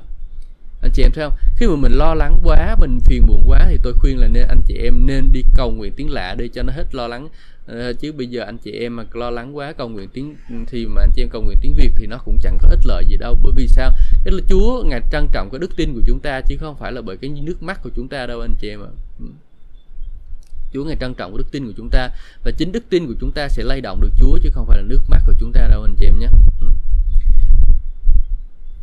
Anh chị em thấy không? Khi mà mình lo lắng quá, mình phiền muộn quá, thì tôi khuyên là nên anh chị em nên đi cầu nguyện tiếng lạ để cho nó hết lo lắng à, chứ bây giờ anh chị em mà lo lắng quá cầu nguyện tiếng thì mà anh chị em cầu nguyện tiếng việt thì nó cũng chẳng có ích lợi gì đâu bởi vì sao cái là chúa ngài trân trọng cái đức tin của chúng ta chứ không phải là bởi cái nước mắt của chúng ta đâu anh chị em ạ. Ừ. Chúa ngài trân trọng đức tin của chúng ta và chính đức tin của chúng ta sẽ lay động được Chúa chứ không phải là nước mắt của chúng ta đâu anh chị em nhé. Ừ.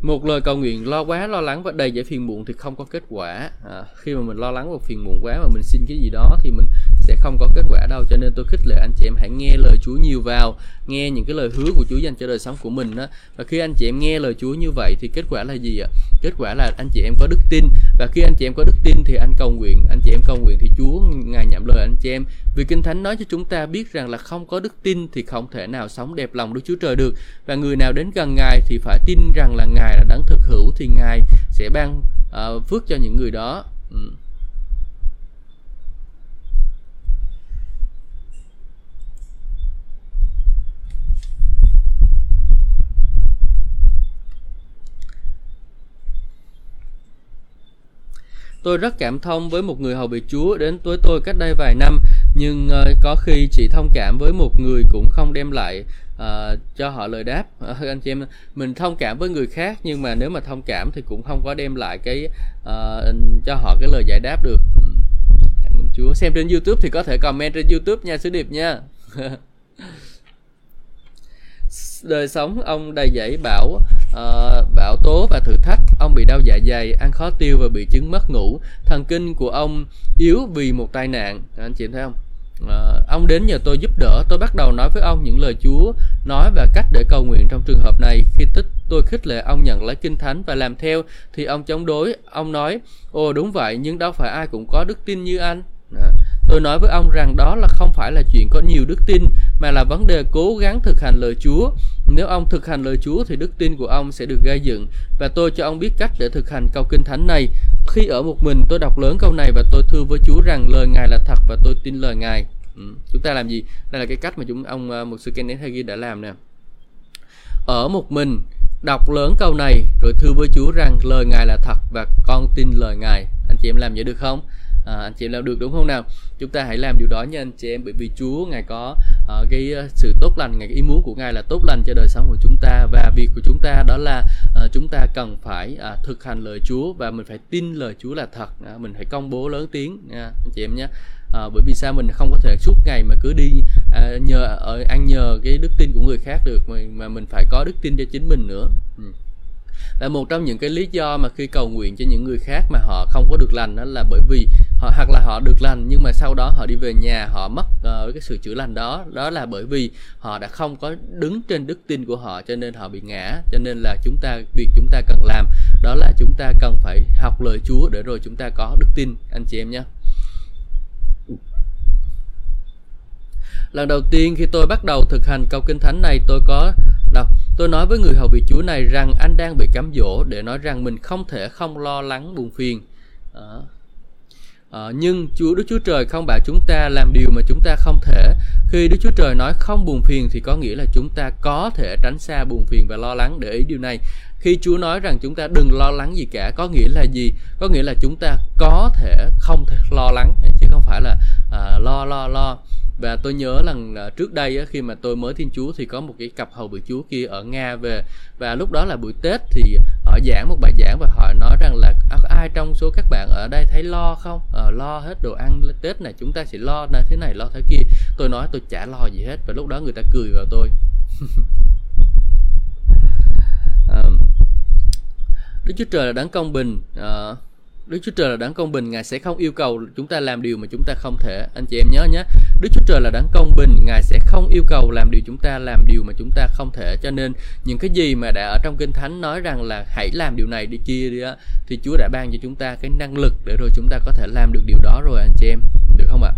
Một lời cầu nguyện lo quá lo lắng và đầy dẫy phiền muộn thì không có kết quả. À, khi mà mình lo lắng và phiền muộn quá mà mình xin cái gì đó thì mình sẽ không có kết quả đâu cho nên tôi khích lệ anh chị em hãy nghe lời Chúa nhiều vào nghe những cái lời hứa của Chúa dành cho đời sống của mình đó và khi anh chị em nghe lời Chúa như vậy thì kết quả là gì ạ? Kết quả là anh chị em có đức tin. Và khi anh chị em có đức tin thì anh cầu nguyện anh chị em cầu nguyện thì Chúa ngài nhậm lời anh chị em. Vì kinh thánh nói cho chúng ta biết rằng là không có đức tin thì không thể nào sống đẹp lòng Đức Chúa Trời được. Và người nào đến gần ngài thì phải tin rằng là ngài là đấng thực hữu thì ngài sẽ ban uh, phước cho những người đó. Ừ. Tôi rất cảm thông với một người hầu bị Chúa đến với tôi cách đây vài năm. nhưng uh, có khi chỉ thông cảm với một người cũng không đem lại uh, cho họ lời đáp. Uh, [laughs] anh chị em mình thông cảm với người khác nhưng mà nếu mà thông cảm thì cũng không có đem lại cái uh, cho họ cái lời giải đáp được. Ừ. Chúa. Xem trên YouTube thì có thể comment trên YouTube nha sứ điệp nha. [laughs] Đời sống ông đầy dẫy bảo uh, bão tố và thử thách. Ông bị đau dạ dày ăn khó tiêu và bị chứng mất ngủ. Thần kinh của ông yếu vì một tai nạn. Anh chị thấy không? À, ông đến nhờ tôi giúp đỡ. Tôi bắt đầu nói với ông những lời chúa nói và cách để cầu nguyện trong trường hợp này. Khi tích tôi khích lệ ông nhận lấy kinh thánh và làm theo thì ông chống đối. Ông nói ồ đúng vậy nhưng đâu phải ai cũng có đức tin như anh tôi nói với ông rằng đó là không phải là chuyện có nhiều đức tin mà là vấn đề cố gắng thực hành lời Chúa. Nếu ông thực hành lời Chúa thì đức tin của ông sẽ được gây dựng và tôi cho ông biết cách để thực hành câu kinh thánh này. Khi ở một mình tôi đọc lớn câu này và tôi thưa với Chúa rằng lời Ngài là thật và tôi tin lời Ngài. Ừ. Chúng ta làm gì? Đây là cái cách mà chúng ông ờ, uh, một sư Kenneth Hagin đã làm nè. Ở một mình đọc lớn câu này rồi thưa với Chúa rằng lời Ngài là thật và con tin lời Ngài. Anh chị em làm vậy được không? À, anh chị em làm được đúng không nào? Chúng ta hãy làm điều đó nha anh chị em bởi vì Chúa ngài có ờ, uh, cái ờ, sự tốt lành ngài ý muốn của ngài là tốt lành cho đời sống của chúng ta và việc của chúng ta đó là uh, chúng ta cần phải uh, thực hành lời Chúa và mình phải tin lời Chúa là thật. Uh, mình phải công bố lớn tiếng nha anh chị em nhé. À, bởi vì sao? Mình không có thể suốt ngày mà cứ đi à, nhờ ở ăn nhờ cái đức tin của người khác được mà, mà mình phải có đức tin cho chính mình nữa. Ừ. Là một trong những cái lý do mà khi cầu nguyện cho những người khác mà họ không có được lành đó là bởi vì họ hoặc là họ được lành nhưng mà sau đó họ đi về nhà họ mất uh, cái sự chữa lành đó. Đó là bởi vì họ đã không có đứng trên đức tin của họ cho nên họ bị ngã. Cho nên là chúng ta việc chúng ta cần làm đó là chúng ta cần phải học lời Chúa để rồi chúng ta có đức tin anh chị em nhé. Lần đầu tiên khi tôi bắt đầu thực hành câu kinh thánh này tôi có đâu tôi nói với người hầu vị chúa này rằng anh đang bị cám dỗ để nói rằng mình không thể không lo lắng buồn phiền. Đó. Ờ, nhưng Chúa Đức Chúa Trời không bảo chúng ta làm điều mà chúng ta không thể. Khi Đức Chúa Trời nói không buồn phiền thì có nghĩa là chúng ta có thể tránh xa buồn phiền và lo lắng. Để ý điều này. Khi Chúa nói rằng chúng ta đừng lo lắng gì cả, có nghĩa là gì? Có nghĩa là chúng ta có thể không thể lo lắng, chứ không phải là à, lo lo lo và tôi nhớ lần à, trước đây á, khi mà tôi mới thiên chúa thì có một cái cặp hầu vị chúa kia ở nga về. Và lúc đó là buổi tết thì họ giảng một bài giảng và họ nói rằng là à, ai trong số các bạn ở đây thấy lo không? À, lo hết đồ ăn tết này chúng ta sẽ lo là thế này lo thế kia. Tôi nói tôi chả lo gì hết. Và lúc đó người ta cười vào tôi. [laughs] À, Đức Chúa Trời là đấng công bình à, Đức Chúa Trời là đấng công bình, Ngài sẽ không yêu cầu chúng ta làm điều mà chúng ta không thể. Anh chị em nhớ nhé, Đức Chúa Trời là đấng công bình, Ngài sẽ không yêu cầu làm điều chúng ta làm điều mà chúng ta không thể. Cho nên những cái gì mà đã ở trong Kinh Thánh nói rằng là hãy làm điều này đi kia đi á, thì Chúa đã ban cho chúng ta cái năng lực để rồi chúng ta có thể làm được điều đó rồi anh chị em, được không ạ?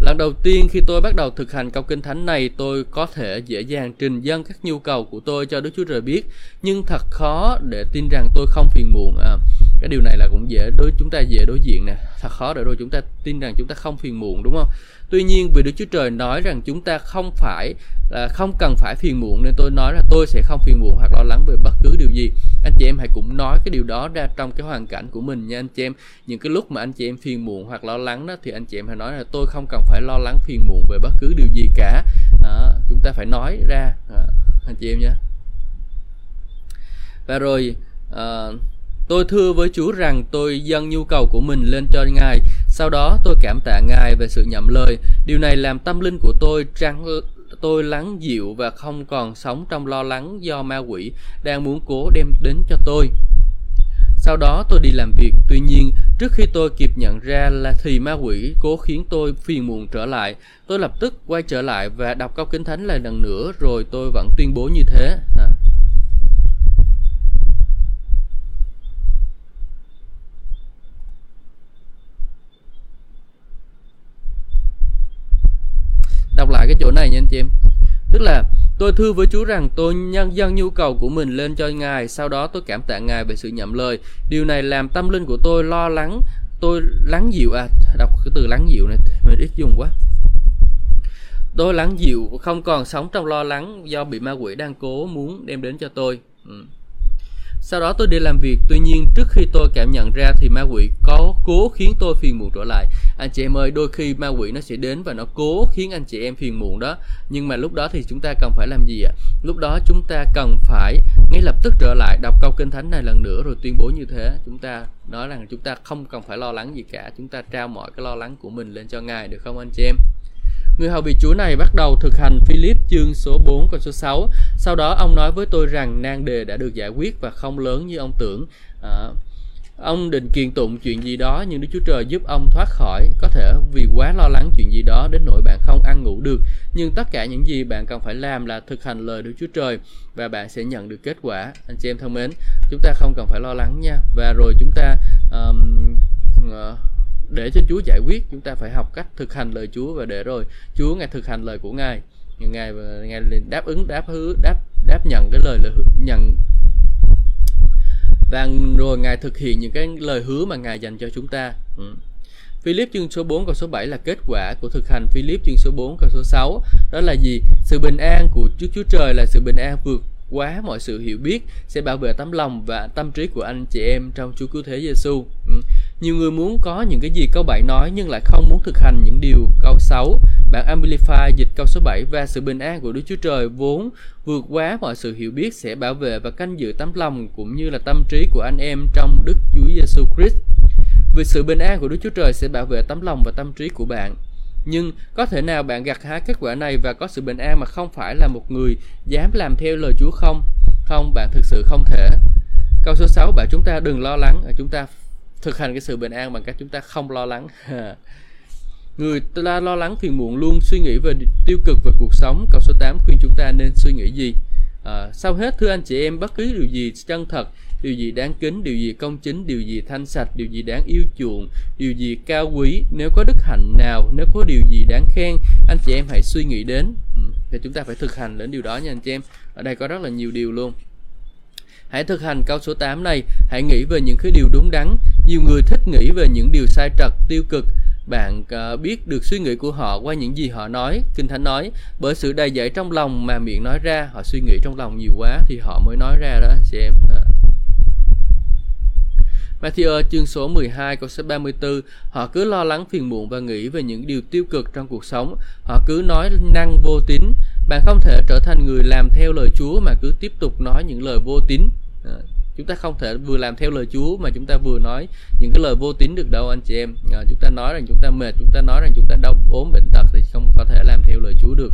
Lần đầu tiên khi tôi bắt đầu thực hành câu kinh thánh này, tôi có thể dễ dàng trình dâng các nhu cầu của tôi cho Đức Chúa Trời biết, nhưng thật khó để tin rằng tôi không phiền muộn. À, cái điều này là cũng dễ đối chúng ta dễ đối diện nè. Thật khó để rồi chúng ta tin rằng chúng ta không phiền muộn đúng không? Tuy nhiên vì đức chúa trời nói rằng chúng ta không phải là không cần phải phiền muộn nên tôi nói là tôi sẽ không phiền muộn hoặc lo lắng về bất cứ điều gì. Anh chị em hãy cũng nói cái điều đó ra trong cái hoàn cảnh của mình nha anh chị em. Những cái lúc mà anh chị em phiền muộn hoặc lo lắng đó thì anh chị em hãy nói là tôi không cần phải lo lắng phiền muộn về bất cứ điều gì cả. À, chúng ta phải nói ra. À, anh chị em nhé. Và rồi uh, Tôi thưa với Chúa rằng tôi dâng nhu cầu của mình lên cho Ngài. Sau đó tôi cảm tạ Ngài về sự nhậm lời. Điều này làm tâm linh của tôi trắng tôi lắng dịu và không còn sống trong lo lắng do ma quỷ đang muốn cố đem đến cho tôi. Sau đó tôi đi làm việc, tuy nhiên trước khi tôi kịp nhận ra là thì ma quỷ cố khiến tôi phiền muộn trở lại. Tôi lập tức quay trở lại và đọc câu kinh thánh lại lần nữa rồi tôi vẫn tuyên bố như thế. À. đọc lại cái chỗ này nha anh chị em. Tức là tôi thưa với Chúa rằng tôi nhân dân nhu cầu của mình lên cho Ngài, sau đó tôi cảm tạ Ngài về sự nhậm lời. Điều này làm tâm linh của tôi lo lắng, tôi lắng dịu à đọc cái từ lắng dịu này mình ít dùng quá. Tôi lắng dịu, không còn sống trong lo lắng do bị ma quỷ đang cố muốn đem đến cho tôi. Ừ. Sau đó tôi đi làm việc, tuy nhiên trước khi tôi cảm nhận ra thì ma quỷ có cố khiến tôi phiền muộn trở lại. anh chị em ơi đôi khi ma quỷ nó sẽ đến và nó cố khiến anh chị em phiền muộn đó. Nhưng mà lúc đó thì chúng ta cần phải làm gì ạ? Lúc đó chúng ta cần phải ngay lập tức trở lại đọc câu kinh thánh này lần nữa rồi tuyên bố như thế. Chúng ta nói rằng chúng ta không cần phải lo lắng gì cả. Chúng ta trao mọi cái lo lắng của mình lên cho ngài được không anh chị em? Người hầu vị Chúa này bắt đầu thực hành Philip chương số 4 câu số 6. Sau đó ông nói với tôi rằng nan đề đã được giải quyết và không lớn như ông tưởng. À, ông định kiện tụng chuyện gì đó nhưng Đức Chúa Trời giúp ông thoát khỏi có thể vì quá lo lắng chuyện gì đó đến nỗi bạn không ăn ngủ được nhưng tất cả những gì bạn cần phải làm là thực hành lời Đức Chúa Trời và bạn sẽ nhận được kết quả anh chị em thân mến chúng ta không cần phải lo lắng nha và rồi chúng ta um, uh, để cho Chúa giải quyết chúng ta phải học cách thực hành lời Chúa và để rồi. Chúa ngài thực hành lời của ngài. Ngài ngài đáp ứng đáp hứa đáp đáp nhận cái lời, lời nhận. Và rồi ngài thực hiện những cái lời hứa mà ngài dành cho chúng ta. Ừ. Philip chương số 4 câu số 7 là kết quả của thực hành Philip chương số 4 câu số 6 đó là gì? Sự bình an của Chúa Chúa Trời là sự bình an vượt quá, mọi sự hiểu biết sẽ bảo vệ tấm lòng và tâm trí của anh chị em trong Chúa Cứu Thế Giêsu. Ừ. Nhiều người muốn có những cái gì câu 7 nói nhưng lại không muốn thực hành những điều câu 6. Bản Amplify dịch câu số 7 và sự bình an của Đức Chúa Trời vốn vượt quá mọi sự hiểu biết sẽ bảo vệ và canh giữ tấm lòng cũng như là tâm trí của anh em trong Đức Chúa Giêsu Christ. Vì sự bình an của Đức Chúa Trời sẽ bảo vệ tấm lòng và tâm trí của bạn. Nhưng có thể nào bạn gặt hái kết quả này và có sự bình an mà không phải là một người dám làm theo lời Chúa không? Không, bạn thực sự không thể. Câu số 6 bảo chúng ta đừng lo lắng, à, chúng ta thực hành cái sự bình an bằng cách chúng ta không lo lắng. [laughs] Người ta lo lắng phiền muộn luôn. Suy nghĩ về tiêu cực về cuộc sống. Câu số 8 khuyên chúng ta nên suy nghĩ gì? À, sau hết thưa anh chị em bất cứ điều gì chân thật điều gì đáng kính điều gì công chính điều gì thanh sạch điều gì đáng yêu chuộng điều gì cao quý nếu có đức hạnh nào nếu có điều gì đáng khen anh chị em hãy suy nghĩ đến ừ, thì chúng ta phải thực hành đến điều đó nha anh chị em ở đây có rất là nhiều điều luôn Hãy thực hành câu số 8 này, hãy nghĩ về những cái điều đúng đắn. Nhiều người thích nghĩ về những điều sai trật, tiêu cực. Bạn uh, biết được suy nghĩ của họ qua những gì họ nói, Kinh Thánh nói. Bởi sự đầy dẫy trong lòng mà miệng nói ra, họ suy nghĩ trong lòng nhiều quá thì họ mới nói ra đó chị em. Ờ. Matthew chương số 12 câu số 34 Họ cứ lo lắng phiền muộn và nghĩ về những điều tiêu cực trong cuộc sống. Họ cứ nói năng vô tín. Bạn không thể trở thành người làm theo lời Chúa mà cứ tiếp tục nói những lời vô tín. À, chúng ta không thể vừa làm theo lời Chúa mà chúng ta vừa nói những cái lời vô tín được đâu anh chị em. À, chúng ta nói rằng chúng ta mệt chúng ta nói rằng chúng ta đau ốm bệnh tật thì không có thể làm theo lời Chúa được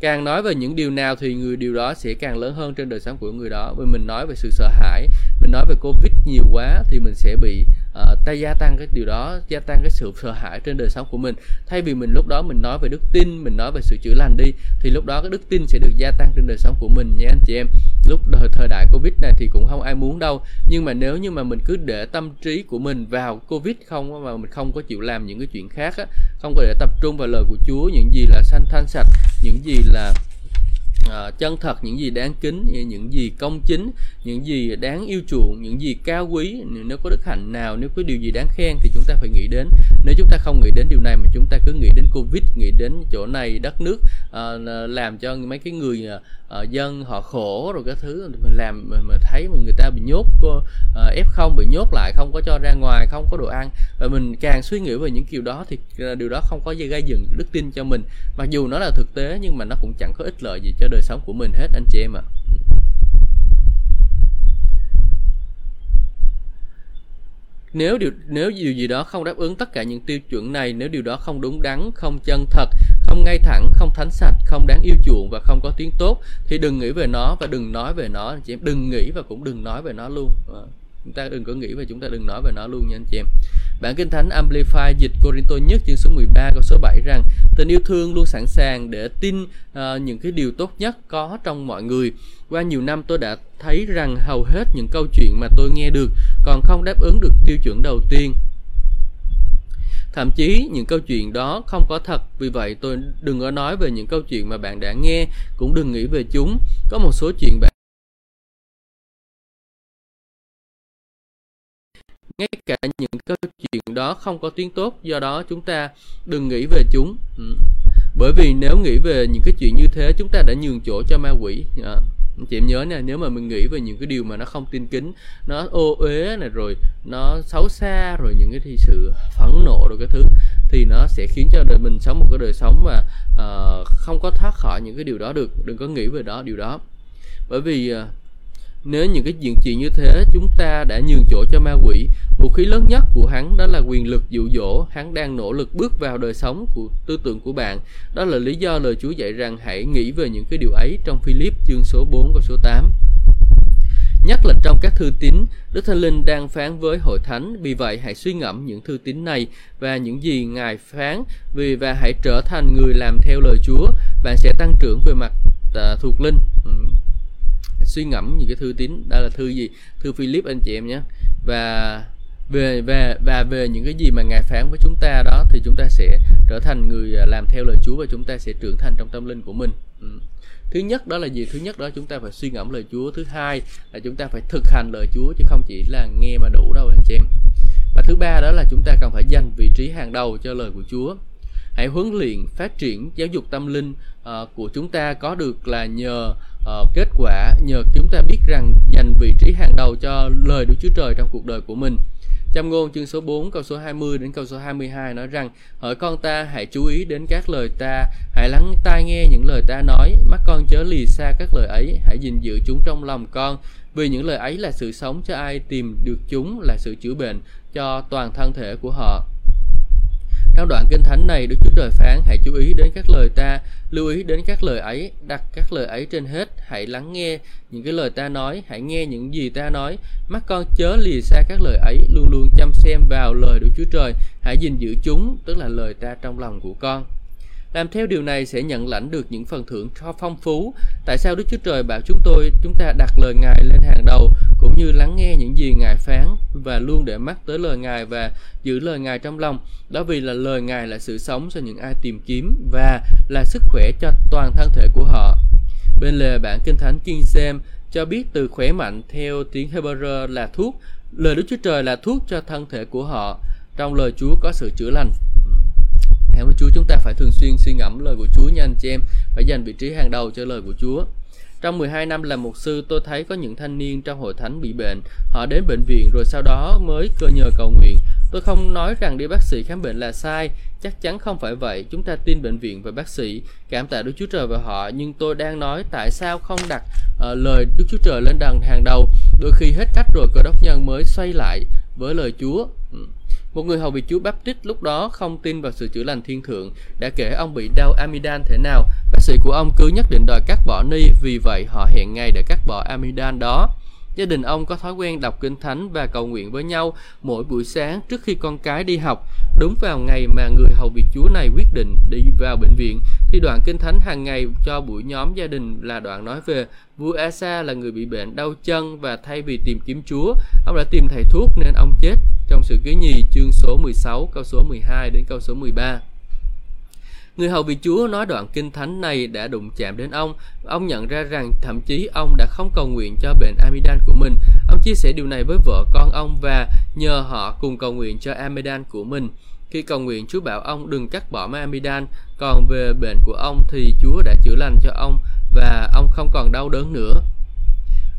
càng nói về những điều nào thì người điều đó sẽ càng lớn hơn trên đời sống của người đó. Vì mình nói về sự sợ hãi, mình nói về covid nhiều quá thì mình sẽ bị uh, ta gia tăng cái điều đó gia tăng cái sự sợ hãi trên đời sống của mình. Thay vì mình lúc đó mình nói về đức tin mình nói về sự chữa lành đi thì lúc đó cái đức tin sẽ được gia tăng trên đời sống của mình nha anh chị em. Lúc đời thời đại covid này thì cũng không ai muốn đâu nhưng mà nếu như mà mình cứ để tâm trí của mình vào covid không mà mình không có chịu làm những cái chuyện khác á không có để tập trung vào lời của chúa những gì là sanh thanh sạch những gì là uh, chân thật những gì đáng kính những gì công chính những gì đáng yêu chuộng những gì cao quý nếu có đức hạnh nào nếu có điều gì đáng khen thì chúng ta phải nghĩ đến. Nếu chúng ta không nghĩ đến điều này mà chúng ta cứ nghĩ đến covid nghĩ đến chỗ này đất nước uh, làm cho mấy cái người uh, dân họ khổ rồi cái thứ mình làm mình, mình thấy người ta bị nhốt uh, f không bị nhốt lại không có cho ra ngoài không có đồ ăn. Và mình càng suy nghĩ về những kiểu đó thì điều đó không có gây dựng đức tin cho mình. Mặc dù nó là thực tế nhưng mà nó cũng chẳng có ích lợi gì cho đời sống của mình hết anh chị em ạ. À. nếu điều nếu điều gì đó không đáp ứng tất cả những tiêu chuẩn này, nếu điều đó không đúng đắn, không chân thật, không ngay thẳng, không thánh sạch, không đáng yêu chuộng và không có tiếng tốt, thì đừng nghĩ về nó và đừng nói về nó, anh chị em. Đừng nghĩ và cũng đừng nói về nó luôn. Ờ chúng ta đừng có nghĩ và chúng ta đừng nói về nó luôn nha anh chị em Bản Kinh Thánh Amplify dịch Corinto nhất chương số 13 câu số 7 rằng tình yêu thương luôn sẵn sàng để tin uh, những cái điều tốt nhất có trong mọi người. Qua nhiều năm tôi đã thấy rằng hầu hết những câu chuyện mà tôi nghe được còn không đáp ứng được tiêu chuẩn đầu tiên. Thậm chí những câu chuyện đó không có thật, vì vậy tôi đừng có nói về những câu chuyện mà bạn đã nghe, cũng đừng nghĩ về chúng. Có một số chuyện bạn ngay cả những câu chuyện đó không có tiếng tốt do đó chúng ta đừng nghĩ về chúng. Ừ. bởi vì nếu nghĩ về những cái chuyện như thế chúng ta đã nhường chỗ cho ma quỷ. À, chị em nhớ nè nếu mà mình nghĩ về những cái điều mà nó không tin kính nó ô uế này rồi nó xấu xa rồi những cái sự phẫn nộ rồi cái thứ thì nó sẽ khiến cho đời mình sống một cái đời sống mà uh, không có thoát khỏi những cái điều đó được. Đừng có nghĩ về đó điều đó. Bởi vì uh, nếu những cái chuyện chuyện như thế chúng ta đã nhường chỗ cho ma quỷ. Vũ khí lớn nhất của hắn đó là quyền lực dụ dỗ. Hắn đang nỗ lực bước vào đời sống của tư tưởng của bạn. Đó là lý do lời Chúa dạy rằng hãy nghĩ về những cái điều ấy trong Philip chương số 4 câu số 8 Nhất là trong các thư tín, Đức Thánh Linh đang phán với hội thánh, vì vậy hãy suy ngẫm những thư tín này và những gì Ngài phán, vì và hãy trở thành người làm theo lời Chúa, bạn sẽ tăng trưởng về mặt uh, thuộc linh. Ừ. Suy ngẫm những cái thư tín, đó là thư gì? Thư Philip anh chị em nhé. Và về về và về những cái gì mà ngài phán với chúng ta đó thì chúng ta sẽ trở thành người à, làm theo lời Chúa và chúng ta sẽ trưởng thành trong tâm linh của mình. Ừ thứ nhất đó là gì thứ nhất đó chúng ta phải suy ngẫm lời Chúa thứ hai là chúng ta phải thực hành lời Chúa chứ không chỉ là nghe mà đủ đâu anh chị em và thứ ba đó là chúng ta cần phải dành vị trí hàng đầu cho lời của Chúa hãy huấn luyện phát triển giáo dục tâm linh uh, của chúng ta có được là nhờ uh, kết quả nhờ chúng ta biết rằng dành vị trí hàng đầu cho lời Đức Chúa Trời trong cuộc đời của mình. Trong ngôn chương số 4 câu số 20 đến câu số 22 nói rằng Hỡi con ta hãy chú ý đến các lời ta Hãy lắng tai nghe những lời ta nói Mắt con chớ lì xa các lời ấy Hãy gìn giữ chúng trong lòng con Vì những lời ấy là sự sống cho ai tìm được chúng Là sự chữa bệnh cho toàn thân thể của họ trong đoạn kinh thánh này, Đức Chúa Trời phán hãy chú ý đến các lời ta, lưu ý đến các lời ấy, đặt các lời ấy trên hết, hãy lắng nghe những cái lời ta nói, hãy nghe những gì ta nói. Mắt con chớ lìa xa các lời ấy, luôn luôn chăm xem vào lời Đức Chúa Trời, hãy gìn giữ chúng, tức là lời ta trong lòng của con. Làm theo điều này sẽ nhận lãnh được những phần thưởng phong phú. Tại sao Đức Chúa Trời bảo chúng tôi, chúng ta đặt lời Ngài lên hàng đầu, cũng như lắng nghe những gì Ngài phán và luôn để mắt tới lời Ngài và giữ lời Ngài trong lòng. Đó vì là lời Ngài là sự sống cho những ai tìm kiếm và là sức khỏe cho toàn thân thể của họ. Bên lề bản Kinh Thánh King James cho biết từ khỏe mạnh theo tiếng Hebrew là thuốc. Lời Đức Chúa Trời là thuốc cho thân thể của họ. Trong lời Chúa có sự chữa lành theo với Chúa chúng ta phải thường xuyên suy ngẫm lời của Chúa nha anh chị em, phải dành vị trí hàng đầu cho lời của Chúa. Trong 12 năm làm mục sư, tôi thấy có những thanh niên trong hội thánh bị bệnh. Họ đến bệnh viện rồi sau đó mới cơ nhờ cầu nguyện. Tôi không nói rằng đi bác sĩ khám bệnh là sai, chắc chắn không phải vậy. Chúng ta tin bệnh viện và bác sĩ, cảm tạ Đức Chúa Trời và họ. Nhưng tôi đang nói tại sao không đặt uh, lời Đức Chúa Trời lên đằng hàng đầu. Đôi khi hết cách rồi cơ đốc nhân mới xoay lại với lời Chúa. Ừ. Một người hầu bị Chúa Baptist lúc đó không tin vào sự chữa lành thiên thượng đã kể ông bị đau amidan thế nào. Bác sĩ của ông cứ nhất định đòi cắt bỏ ni, vì vậy họ hẹn ngày để cắt bỏ amidan đó. Gia đình ông có thói quen đọc kinh thánh và cầu nguyện với nhau mỗi buổi sáng trước khi con cái đi học. Đúng vào ngày mà người hầu việc Chúa này quyết định đi vào bệnh viện, thì đoạn kinh thánh hàng ngày cho buổi nhóm gia đình là đoạn nói về vua Asa là người bị bệnh đau chân và thay vì tìm kiếm Chúa, ông đã tìm thầy thuốc nên ông chết trong sự ký nhì chương số 16 câu số 12 đến câu số 13. Người hầu vị Chúa nói đoạn kinh thánh này đã đụng chạm đến ông. Ông nhận ra rằng thậm chí ông đã không cầu nguyện cho bệnh amidan của mình. Ông chia sẻ điều này với vợ con ông và nhờ họ cùng cầu nguyện cho amidan của mình. Khi cầu nguyện, Chúa bảo ông đừng cắt bỏ máy amidan, còn về bệnh của ông thì Chúa đã chữa lành cho ông và ông không còn đau đớn nữa.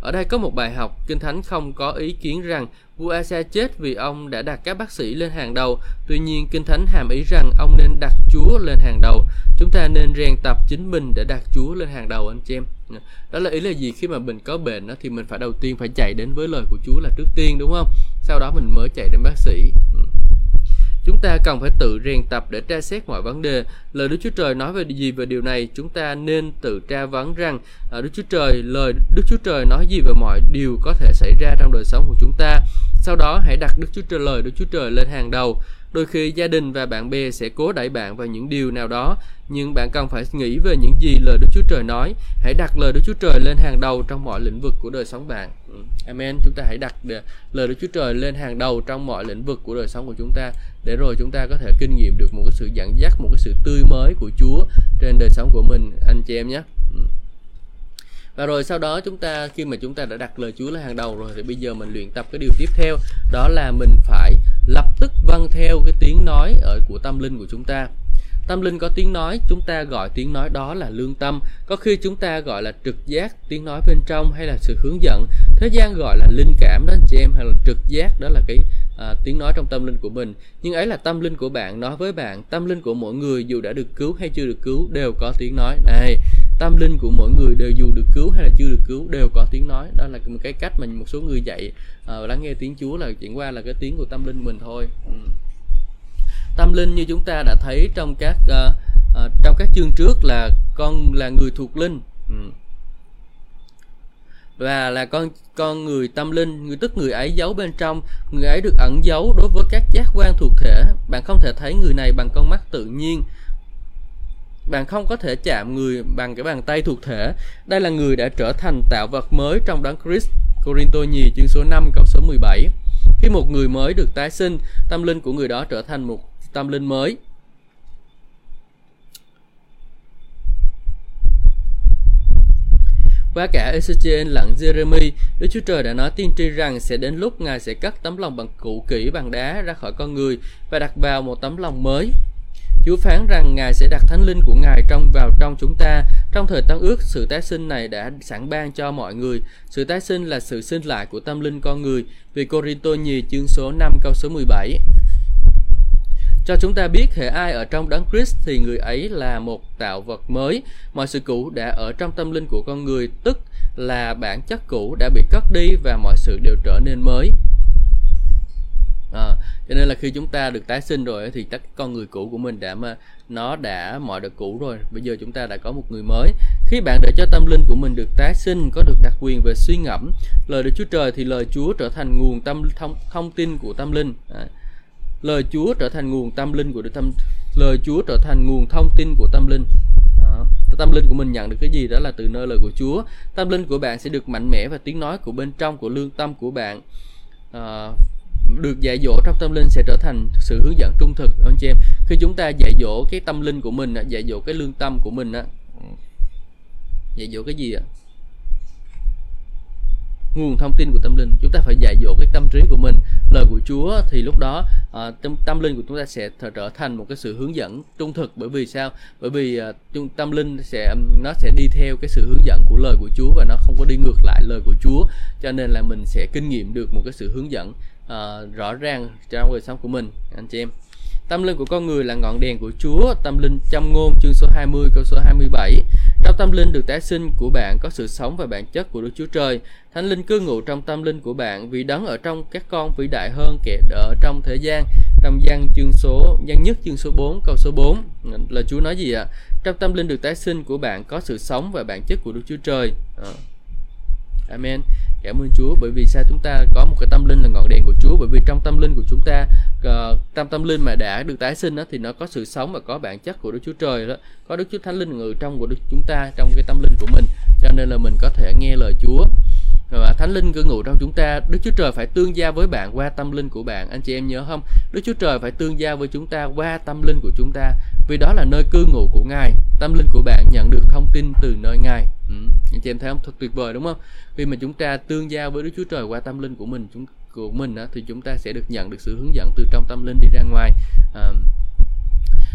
Ở đây có một bài học, Kinh Thánh không có ý kiến rằng vua Asa chết vì ông đã đặt các bác sĩ lên hàng đầu. Tuy nhiên, Kinh Thánh hàm ý rằng ông nên đặt Chúa lên hàng đầu. Chúng ta nên rèn tập chính mình để đặt Chúa lên hàng đầu anh chị em. Đó là ý là gì? Khi mà mình có bệnh đó, thì mình phải đầu tiên phải chạy đến với lời của Chúa là trước tiên đúng không? Sau đó mình mới chạy đến bác sĩ. Ừ. Chúng ta cần phải tự rèn tập để tra xét mọi vấn đề. Lời Đức Chúa Trời nói về gì về điều này? Chúng ta nên tự tra vấn rằng à, Đức Chúa Trời, lời Đức Chúa Trời nói gì về mọi điều có thể xảy ra trong đời sống của chúng ta. Sau đó hãy đặt Đức Chúa Trời lời Đức Chúa Trời lên hàng đầu. Đôi khi gia đình và bạn bè sẽ cố đẩy bạn vào những điều nào đó, nhưng bạn cần phải nghĩ về những gì lời Đức Chúa Trời nói. Hãy đặt lời Đức Chúa Trời lên hàng đầu trong mọi lĩnh vực của đời sống bạn. Ừ, amen. Chúng ta hãy đặt lời Đức Chúa Trời lên hàng đầu trong mọi lĩnh vực của đời sống của chúng ta để rồi chúng ta có thể kinh nghiệm được một cái sự dẫn dắt, một cái sự tươi mới của Chúa trên đời sống của mình anh chị em nhé. Ừ. Và rồi sau đó chúng ta khi mà chúng ta đã đặt lời Chúa là hàng đầu rồi thì bây giờ mình luyện tập cái điều tiếp theo. Đó là mình phải lập tức vâng theo cái tiếng nói ở của tâm linh của chúng ta. Tâm linh có tiếng nói chúng ta gọi tiếng nói đó là lương tâm. Có khi chúng ta gọi là trực giác tiếng nói bên trong hay là sự hướng dẫn. Thế gian gọi là linh cảm đó anh chị em hay là trực giác đó là cái à, tiếng nói trong tâm linh của mình. Nhưng ấy là tâm linh của bạn nói với bạn tâm linh của mỗi người dù đã được cứu hay chưa được cứu đều có tiếng nói. Này tâm linh của mỗi người đều dù được cứu hay là chưa được cứu đều có tiếng nói. Đó là một cái cách mà một số người dạy uh, lắng nghe tiếng Chúa là chuyển qua là cái tiếng của tâm linh mình thôi. Ừ. tâm linh như chúng ta đã thấy trong các uh, uh, trong các chương trước là con là người thuộc linh. Ừ. Và là con con người tâm linh người tức người ấy giấu bên trong người ấy được ẩn giấu đối với các giác quan thuộc thể. Bạn không thể thấy người này bằng con mắt tự nhiên bạn không có thể chạm người bằng cái bàn tay thuộc thể. Đây là người đã trở thành tạo vật mới trong đấng Christ. Corinto nhì chương số 5 câu số 17 khi một người mới được tái sinh tâm linh của người đó trở thành một tâm linh mới. Qua cả Ezechiel lẫn Jeremy, Đức Chúa Trời đã nói tiên tri rằng sẽ đến lúc Ngài sẽ cắt tấm lòng bằng cũ kỹ bằng đá ra khỏi con người và đặt vào một tấm lòng mới. Chúa phán rằng Ngài sẽ đặt thánh linh của Ngài trong vào trong chúng ta. Trong thời Tân ước, sự tái sinh này đã sẵn ban cho mọi người. Sự tái sinh là sự sinh lại của tâm linh con người. Vì Corinto nhì chương số 5 câu số 17 cho chúng ta biết hệ ai ở trong đấng Christ thì người ấy là một tạo vật mới. Mọi sự cũ đã ở trong tâm linh của con người, tức là bản chất cũ đã bị cất đi và mọi sự đều trở nên mới. À, cho nên là khi chúng ta được tái sinh rồi thì tất con người cũ của mình đã mà nó đã mọi được cũ rồi. Bây giờ chúng ta đã có một người mới. Khi bạn để cho tâm linh của mình được tái sinh có được đặc quyền về suy ngẫm lời Đức Chúa Trời thì lời Chúa trở thành nguồn tâm thông, thông tin của tâm linh. À, lời Chúa trở thành nguồn tâm linh của tâm lời Chúa trở thành nguồn thông tin của tâm linh. Đó. tâm linh của mình nhận được cái gì đó là từ nơi lời của Chúa. Tâm linh của bạn sẽ được mạnh mẽ và tiếng nói của bên trong của lương tâm của bạn. À, được dạy dỗ trong tâm linh sẽ trở thành sự hướng dẫn trung thực. Anh chị em khi chúng ta dạy dỗ cái tâm linh của mình dạy dỗ cái lương tâm của mình á dạy dỗ cái gì ạ nguồn thông tin của tâm linh. Chúng ta phải dạy dỗ cái tâm trí của mình. Lời của Chúa thì lúc đó uh, tâm, tâm linh của chúng ta sẽ trở thành một cái sự hướng dẫn trung thực. Bởi vì sao? Bởi vì uh, tâm linh sẽ nó sẽ đi theo cái sự hướng dẫn của lời của Chúa và nó không có đi ngược lại lời của Chúa. Cho nên là mình sẽ kinh nghiệm được một cái sự hướng dẫn uh, rõ ràng trong đời sống của mình anh chị em Tâm linh của con người là ngọn đèn của Chúa, tâm linh trong ngôn chương số 20 câu số 27. Trong tâm linh được tái sinh của bạn có sự sống và bản chất của Đức Chúa Trời. Thánh linh cư ngụ trong tâm linh của bạn vì đấng ở trong các con vĩ đại hơn kẻ ở trong thế gian. Trong gian chương số gian nhất chương số 4 câu số 4 là Chúa nói gì ạ? Trong tâm linh được tái sinh của bạn có sự sống và bản chất của Đức Chúa Trời. À. Amen cảm ơn Chúa bởi vì sao chúng ta có một cái tâm linh là ngọn đèn của Chúa? Bởi vì trong tâm linh của chúng ta uh, tâm tâm linh mà đã được tái sinh đó thì nó có sự sống và có bản chất của Đức Chúa Trời đó. Có Đức Chúa Thánh Linh ngự trong của Đức chúng ta trong cái tâm linh của mình. Cho nên là mình có thể nghe lời Chúa. Và thánh linh cư ngụ trong chúng ta. Đức chúa trời phải tương giao với bạn qua tâm linh của bạn. Anh chị em nhớ không? Đức chúa trời phải tương giao với chúng ta qua tâm linh của chúng ta. Vì đó là nơi cư ngụ của ngài. Tâm linh của bạn nhận được thông tin từ nơi ngài ừ. anh chị em thấy không thật tuyệt vời đúng không khi mà chúng ta tương giao với đức chúa trời qua tâm linh của mình chúng của mình đó, thì chúng ta sẽ được nhận được sự hướng dẫn từ trong tâm linh đi ra ngoài à,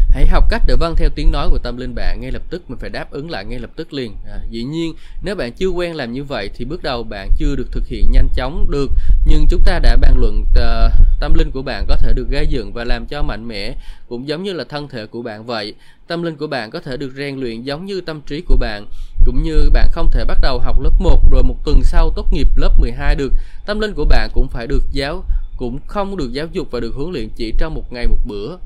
hãy học cách để vâng theo tiếng nói của tâm linh bạn ngay lập tức mình phải đáp ứng lại ngay lập tức liền. À, dĩ nhiên nếu bạn chưa quen làm như vậy thì bước đầu bạn chưa được thực hiện nhanh chóng được. Nhưng chúng ta đã bàn luận uh, tâm linh của bạn có thể được gây dựng và làm cho mạnh mẽ cũng giống như là thân thể của bạn vậy. Tâm linh của bạn có thể được rèn luyện giống như tâm trí của bạn cũng như bạn không thể bắt đầu học lớp 1 rồi một tuần sau tốt nghiệp lớp 12 được. Tâm linh của bạn cũng phải được giáo cũng không được giáo dục và được huấn luyện chỉ trong một ngày một bữa.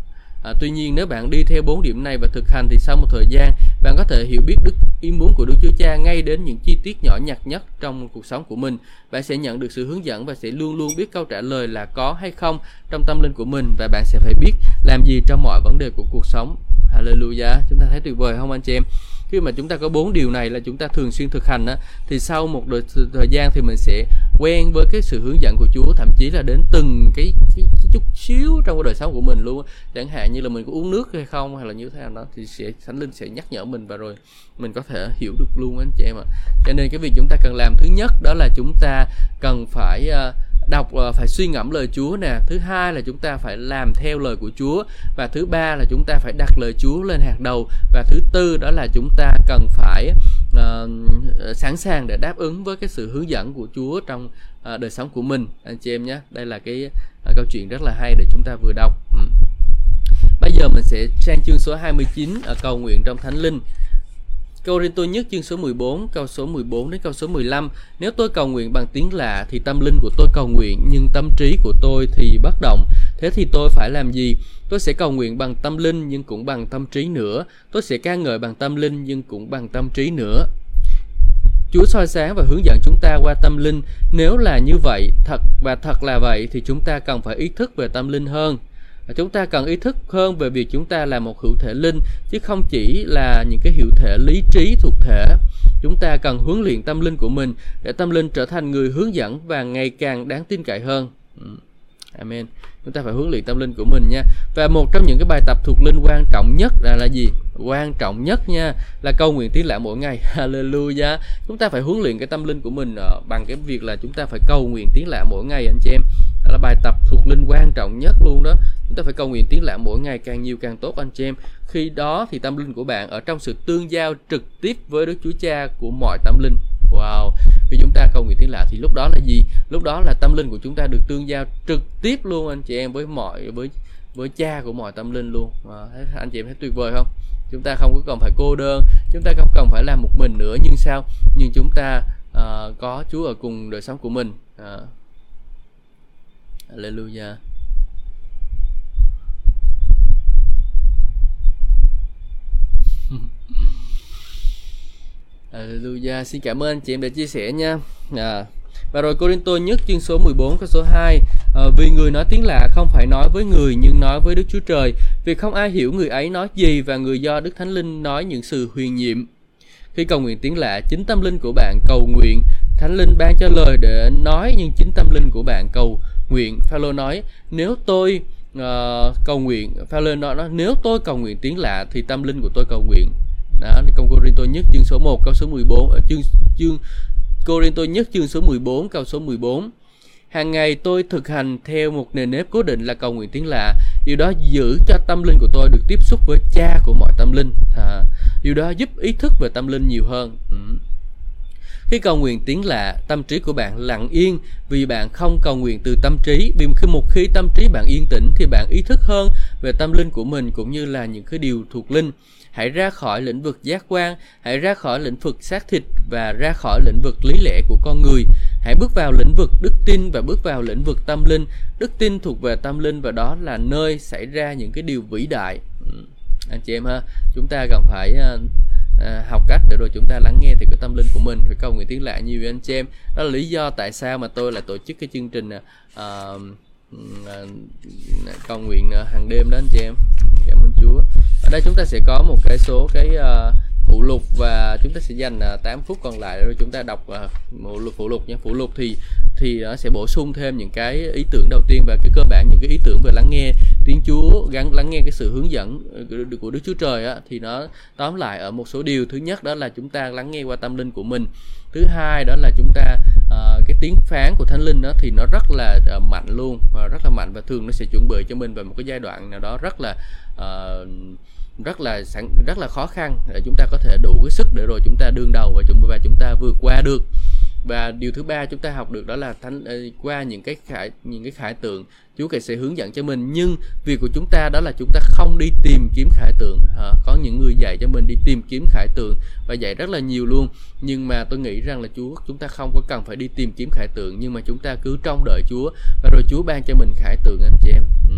À, tuy nhiên nếu bạn đi theo bốn điểm này và thực hành thì sau một thời gian bạn có thể hiểu biết đức ý muốn của Đức Chúa Cha ngay đến những chi tiết nhỏ nhặt nhất trong cuộc sống của mình. Bạn sẽ nhận được sự hướng dẫn và sẽ luôn luôn biết câu trả lời là có hay không trong tâm linh của mình và bạn sẽ phải biết làm gì trong mọi vấn đề của cuộc sống. Hallelujah. Chúng ta thấy tuyệt vời không anh chị em? Khi mà chúng ta có bốn điều này là chúng ta thường xuyên thực hành á thì sau một đợt thời gian thì mình sẽ quen với cái sự hướng dẫn của Chúa thậm chí là đến từng cái, cái, cái chút xíu trong cái đời sống của mình luôn chẳng hạn như là mình có uống nước hay không hay là như thế nào đó thì sẽ thánh linh sẽ nhắc nhở mình và rồi mình có thể hiểu được luôn anh chị em ạ. Cho nên cái việc chúng ta cần làm thứ nhất đó là chúng ta cần phải uh, đọc uh, phải suy ngẫm lời Chúa nè. Thứ hai là chúng ta phải làm theo lời của Chúa. Và thứ ba là chúng ta phải đặt lời Chúa lên hàng đầu. Và thứ tư đó là chúng ta cần phải uh, sẵn sàng để đáp ứng với cái sự hướng dẫn của Chúa trong uh, đời sống của mình. Anh chị em nhé đây là cái uh, câu chuyện rất là hay để chúng ta vừa đọc. Ừ. bây giờ mình sẽ sang chương số 29 ở cầu nguyện trong thánh linh. Câu tôi nhất chương số 14, câu số 14 đến câu số 15. Nếu tôi cầu nguyện bằng tiếng lạ thì tâm linh của tôi cầu nguyện nhưng tâm trí của tôi thì bất động. Thế thì tôi phải làm gì? Tôi sẽ cầu nguyện bằng tâm linh nhưng cũng bằng tâm trí nữa. Tôi sẽ ca ngợi bằng tâm linh nhưng cũng bằng tâm trí nữa. Chúa soi sáng và hướng dẫn chúng ta qua tâm linh. Nếu là như vậy, thật và thật là vậy thì chúng ta cần phải ý thức về tâm linh hơn chúng ta cần ý thức hơn về việc chúng ta là một hữu thể linh, chứ không chỉ là những cái hữu thể lý trí thuộc thể. Chúng ta cần huấn luyện tâm linh của mình để tâm linh trở thành người hướng dẫn và ngày càng đáng tin cậy hơn. Ừ. Amen. Chúng ta phải huấn luyện tâm linh của mình nha. Và một trong những cái bài tập thuộc linh quan trọng nhất là là gì? Quan trọng nhất nha, là câu nguyện tiếng lạ mỗi ngày. [laughs] Hallelujah. Chúng ta phải huấn luyện cái tâm linh của mình ờ, bằng cái việc là chúng ta phải cầu nguyện tiếng lạ mỗi ngày, anh chị em. Đó là bài tập thuộc linh quan trọng nhất luôn đó chúng ta phải cầu nguyện tiếng lạ mỗi ngày càng nhiều càng tốt anh chị em khi đó thì tâm linh của bạn ở trong sự tương giao trực tiếp với Đức Chúa Cha của mọi tâm linh Wow, khi chúng ta cầu nguyện tiếng lạ thì lúc đó là gì? Lúc đó là tâm linh của chúng ta được tương giao trực tiếp luôn anh chị em với mọi với với cha của mọi tâm linh luôn. À, anh chị em thấy tuyệt vời không? Chúng ta không có cần phải cô đơn, chúng ta không cần phải làm một mình nữa nhưng sao? Nhưng chúng ta uh, có Chúa ở cùng đời sống của mình. Uh, Hallelujah. [laughs] Alleluia. Xin cảm ơn anh chị em đã chia sẻ nha. À, và rồi Corinto nhất chương số 14 câu số 2 à, Vì người nói tiếng lạ không phải nói với người nhưng nói với Đức Chúa Trời. Vì không ai hiểu người ấy nói gì và người do Đức Thánh Linh nói những sự huyền nhiệm. Khi cầu nguyện tiếng lạ chính tâm linh của bạn cầu nguyện. Thánh Linh ban cho lời để nói nhưng chính tâm linh của bạn cầu nguyện. Phaolô nói nếu tôi uh, cầu nguyện Phaolô nói nếu tôi cầu nguyện tiếng lạ thì tâm linh của tôi cầu nguyện. Đó công Corinto nhất chương số 1 câu số 14 ở ờ, chương chương Corinto nhất chương số 14 câu số 14 hàng ngày tôi thực hành theo một nền nếp cố định là cầu nguyện tiếng lạ. Điều đó giữ cho tâm linh của tôi được tiếp xúc với cha của mọi tâm linh. À, điều đó giúp ý thức về tâm linh nhiều hơn. Ừ. Khi cầu nguyện tiếng lạ, tâm trí của bạn lặng yên vì bạn không cầu nguyện từ tâm trí. Vì khi một khi tâm trí bạn yên tĩnh thì bạn ý thức hơn về tâm linh của mình cũng như là những cái điều thuộc linh. Hãy ra khỏi lĩnh vực giác quan, hãy ra khỏi lĩnh vực xác thịt và ra khỏi lĩnh vực lý lẽ của con người. Hãy bước vào lĩnh vực đức tin và bước vào lĩnh vực tâm linh. Đức tin thuộc về tâm linh và đó là nơi xảy ra những cái điều vĩ đại. Ừ, anh chị em ha, chúng ta cần phải à, à, học cách để rồi chúng ta lắng nghe thì cái tâm linh của mình. Phải cầu nguyện tiếng lạ nhiều với anh chị em. Đó là lý do tại sao mà tôi lại tổ chức cái chương trình à, à, à cầu nguyện à, hàng đêm đó anh chị em. Cảm ơn Chúa. Ở đây chúng ta sẽ có một cái số cái uh, phụ lục và chúng ta sẽ dành à, 8 phút còn lại rồi chúng ta đọc à, phụ lục phụ lục nhé phụ lục thì thì nó sẽ bổ sung thêm những cái ý tưởng đầu tiên và cái cơ bản những cái ý tưởng về lắng nghe tiếng Chúa gắn lắng nghe cái sự hướng dẫn ờ, của Đức Chúa Trời á, thì nó tóm lại ở một số điều. Thứ nhất đó là chúng ta lắng nghe qua tâm linh của mình. Thứ hai đó là chúng ta uh, cái tiếng phán của thánh linh đó thì nó rất là uh, mạnh luôn uh, rất là mạnh và thường nó sẽ chuẩn bị cho mình vào một cái giai đoạn nào đó rất là uh, rất là sẵn rất là khó khăn để chúng ta có thể đủ cái sức để rồi chúng ta đương đầu và chúng và chúng ta vượt qua được. Và điều thứ ba chúng ta học được đó là thánh ờ, qua những cái khải những cái khải tượng Chúa sẽ hướng dẫn cho mình. Nhưng việc của chúng ta đó là chúng ta không đi tìm kiếm khải tượng. À, có những người dạy cho mình đi tìm kiếm khải tượng và dạy rất là nhiều luôn. Nhưng mà tôi nghĩ rằng là Chúa chúng ta không có cần phải đi tìm kiếm khải tượng nhưng mà chúng ta cứ trông đợi Chúa và rồi Chúa ban cho mình khải tượng anh chị em. Ừ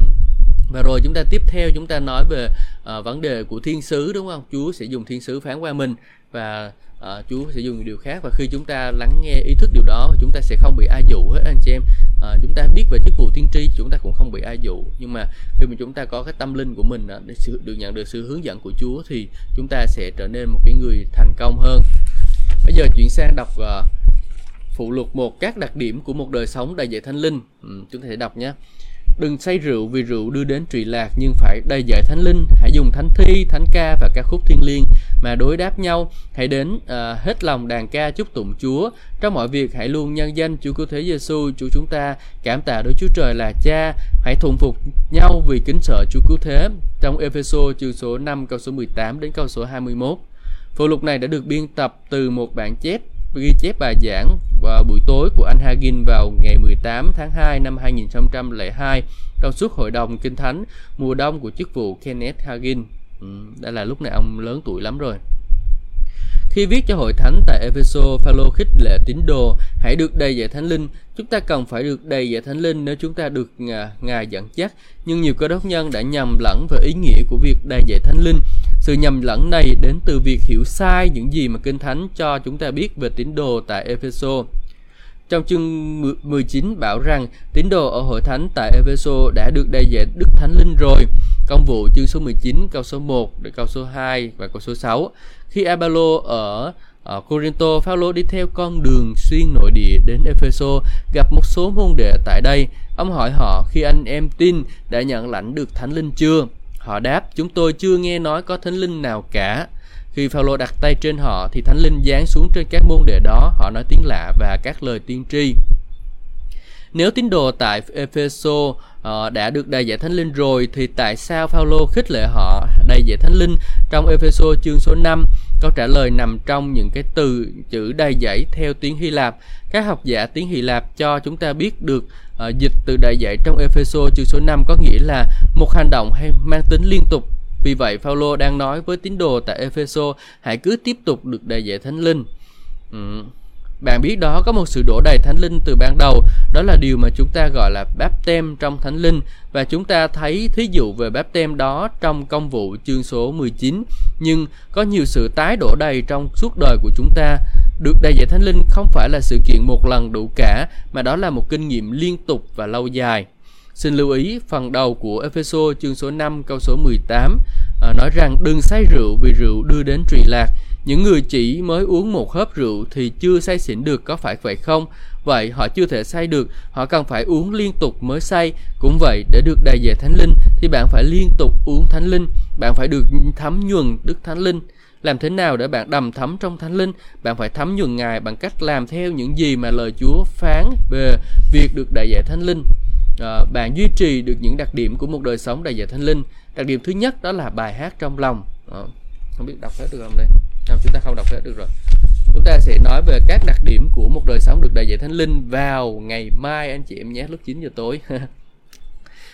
và rồi chúng ta tiếp theo chúng ta nói về uh, vấn đề của thiên sứ đúng không? Chúa sẽ dùng thiên sứ phán qua mình và uh, Chúa sẽ dùng điều khác. Và khi chúng ta lắng nghe ý thức điều đó chúng ta sẽ không bị ai dụ hết anh chị em. Uh, chúng ta biết về chức vụ tiên tri chúng ta cũng không bị ai dụ. Nhưng mà khi mà chúng ta có cái tâm linh của mình uh, để sự, được nhận được sự hướng dẫn của Chúa thì chúng ta sẽ trở nên một cái người thành công hơn. Bây giờ chuyển sang đọc uh, phụ lục một các đặc điểm của một đời sống đầy dạy thanh linh. Ừ, chúng ta sẽ đọc nhé đừng say rượu vì rượu đưa đến trụy lạc nhưng phải đầy dạy thánh linh. Hãy dùng thánh thi thánh ca và ca khúc thiên liêng mà đối đáp nhau. Hãy đến uh, hết lòng đàn ca chúc tụng Chúa. Trong mọi việc hãy luôn nhân danh Chúa cứu thế Giêsu Chúa chúng ta. Cảm tạ đối Chúa Trời là Cha. Hãy thuần phục nhau vì kính sợ Chúa cứu thế. Trong Epheso chương số 5 câu số 18 đến câu số 21 Phụ lục này đã được biên tập từ một bản chép ghi chép bài giảng vào buổi tối của anh Hagin vào ngày 18 tháng 2 năm 2002 trong suốt hội đồng kinh thánh mùa đông của chức vụ Kenneth Hagin. Ừ, đây là lúc này ông lớn tuổi lắm rồi. Khi viết cho hội thánh tại Epheso, Phaolô khích lệ tín đồ hãy được đầy dạy thánh linh. Chúng ta cần phải được đầy dạy thánh linh nếu chúng ta được à, Ngài dẫn dắt. Nhưng nhiều cơ đốc nhân đã nhầm lẫn về ý nghĩa của việc đầy dạy thánh linh. Sự nhầm lẫn này đến từ việc hiểu sai những gì mà Kinh Thánh cho chúng ta biết về tín đồ tại Epheso. Trong chương 19 bảo rằng tín đồ ở hội thánh tại Epheso đã được đầy dạy Đức Thánh Linh rồi. Công vụ chương số 19 câu số 1 đến câu số 2 và câu số 6. Khi Apollo ở ở Corinto, Phaolô đi theo con đường xuyên nội địa đến Epheso, gặp một số môn đệ tại đây. Ông hỏi họ khi anh em tin đã nhận lãnh được Thánh Linh chưa? Họ đáp, chúng tôi chưa nghe nói có thánh linh nào cả. Khi Phaolô đặt tay trên họ thì thánh linh giáng xuống trên các môn đệ đó, họ nói tiếng lạ và các lời tiên tri. Nếu tín đồ tại Epheso uh, đã được đầy dạy thánh linh rồi thì tại sao Phaolô khích lệ họ đầy dạy thánh linh trong Epheso chương số 5? Câu trả lời nằm trong những cái từ chữ đầy dãy theo tiếng Hy Lạp. Các học giả tiếng Hy Lạp cho chúng ta biết được uh, dịch từ đầy dãy trong Epheso chương số 5 có nghĩa là một hành động hay mang tính liên tục. Vì vậy, Phaolô đang nói với tín đồ tại Epheso hãy cứ tiếp tục được đầy dạy thánh linh. Ừ. Bạn biết đó có một sự đổ đầy thánh linh từ ban đầu, đó là điều mà chúng ta gọi là báp tem trong thánh linh và chúng ta thấy thí dụ về báp tem đó trong công vụ chương số 19. Nhưng có nhiều sự tái đổ đầy trong suốt đời của chúng ta. Được đầy dạy thánh linh không phải là sự kiện một lần đủ cả, mà đó là một kinh nghiệm liên tục và lâu dài. Xin lưu ý phần đầu của Epheso chương số 5 câu số 18 à, nói rằng đừng say rượu vì rượu đưa đến trụy lạc. Những người chỉ mới uống một hớp rượu thì chưa say xỉn được có phải vậy không? Vậy họ chưa thể say được, họ cần phải uống liên tục mới say. Cũng vậy, để được đầy dạy thánh linh thì bạn phải liên tục uống thánh linh, bạn phải được thấm nhuần đức thánh linh. Làm thế nào để bạn đầm thấm trong thánh linh? Bạn phải thấm nhuần Ngài bằng cách làm theo những gì mà lời Chúa phán về việc được đầy dạy thánh linh à, bạn duy trì được những đặc điểm của một đời sống đầy dạy thánh linh đặc điểm thứ nhất đó là bài hát trong lòng à, không biết đọc hết được không đây không, chúng ta không đọc hết, được rồi. Chúng ta sẽ nói về các đặc điểm của một đời sống được đại dạy thánh linh vào ngày mai. Anh chị em nhé, lúc 9 giờ tối. [laughs]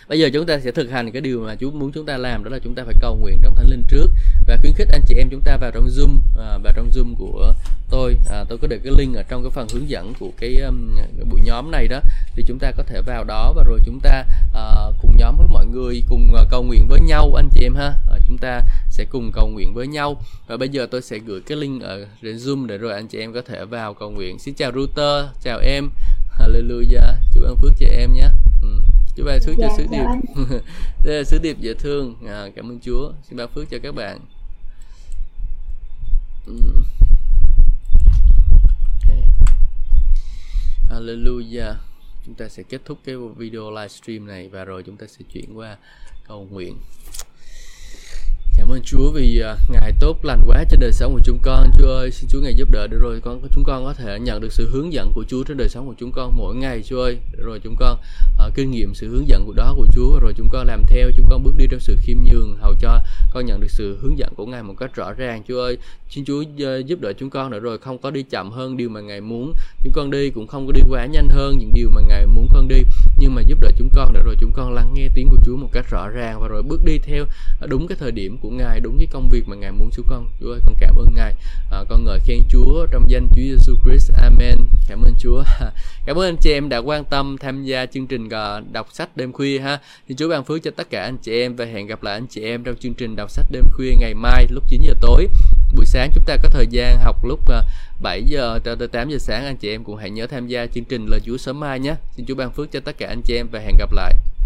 bây giờ chúng ta sẽ thực hành cái điều mà Chúa muốn chúng ta làm đó là chúng ta phải cầu nguyện trong thánh linh trước và khuyến khích anh chị em chúng ta vào trong zoom à, vào trong zoom của tôi. À, tôi có để cái link ở trong cái phần hướng dẫn của cái, um, cái buổi nhóm này đó. Thì chúng ta có thể vào đó và rồi chúng ta uh, cùng nhóm với mọi người cùng uh, cầu nguyện với nhau anh chị em ha. À, chúng ta sẽ cùng cầu nguyện với nhau. Và bây giờ tôi sẽ gửi cái link ở trên zoom để rồi anh chị em có thể vào cầu nguyện. Xin chào router chào em hallelujah. Chúa ban phước cho em nhé. Ừ. Chúa ban phước cho dạ, sứ điệp. đây là sứ điệp dễ thương. À, cảm ơn Chúa. Xin ban phước cho các bạn. Ừ. Hallelujah. Chúng ta sẽ kết thúc cái video livestream này và rồi chúng ta sẽ chuyển qua cầu nguyện Cảm ơn Chúa vì à, Ngài tốt lành quá trên đời sống của chúng con. Chúa ơi, xin Chúa Ngài giúp đỡ để rồi con chúng con có thể nhận được sự hướng dẫn của Chúa trên đời sống của chúng con mỗi ngày Chúa ơi. Để rồi chúng con uh, kinh nghiệm sự hướng dẫn của đó của Chúa rồi chúng con làm theo, chúng con bước đi trong sự khiêm nhường hầu cho con nhận được sự hướng dẫn của Ngài một cách rõ ràng Chúa ơi. Xin Chúa uh, giúp đỡ chúng con để rồi không có đi chậm hơn điều mà Ngài muốn. Chúng con đi cũng không có đi quá nhanh hơn những điều mà Ngài muốn con đi, nhưng mà giúp đỡ chúng con để rồi chúng con lắng nghe tiếng của Chúa một cách rõ ràng và rồi bước đi theo đúng cái thời điểm của Ngài đúng cái công việc mà Ngài muốn chúa con. Chúa ơi con cảm ơn Ngài. À, con ngợi khen Chúa trong danh Chúa Giêsu Christ. Amen. Cảm ơn Chúa. [laughs] Cảm ơn anh chị em đã quan tâm tham gia chương trình à, đọc sách đêm khuya ha. Thì Chúa ban phước cho tất cả anh chị em và hẹn gặp lại anh chị em trong chương trình đọc sách đêm khuya ngày mai lúc 9 giờ tối. Buổi sáng chúng ta có thời gian học lúc à, 7 giờ tới 8 giờ sáng. Anh chị em cũng hãy nhớ tham gia chương trình lời Chúa sớm mai nhé. Xin Chúa ban phước cho tất cả anh chị em và hẹn gặp lại.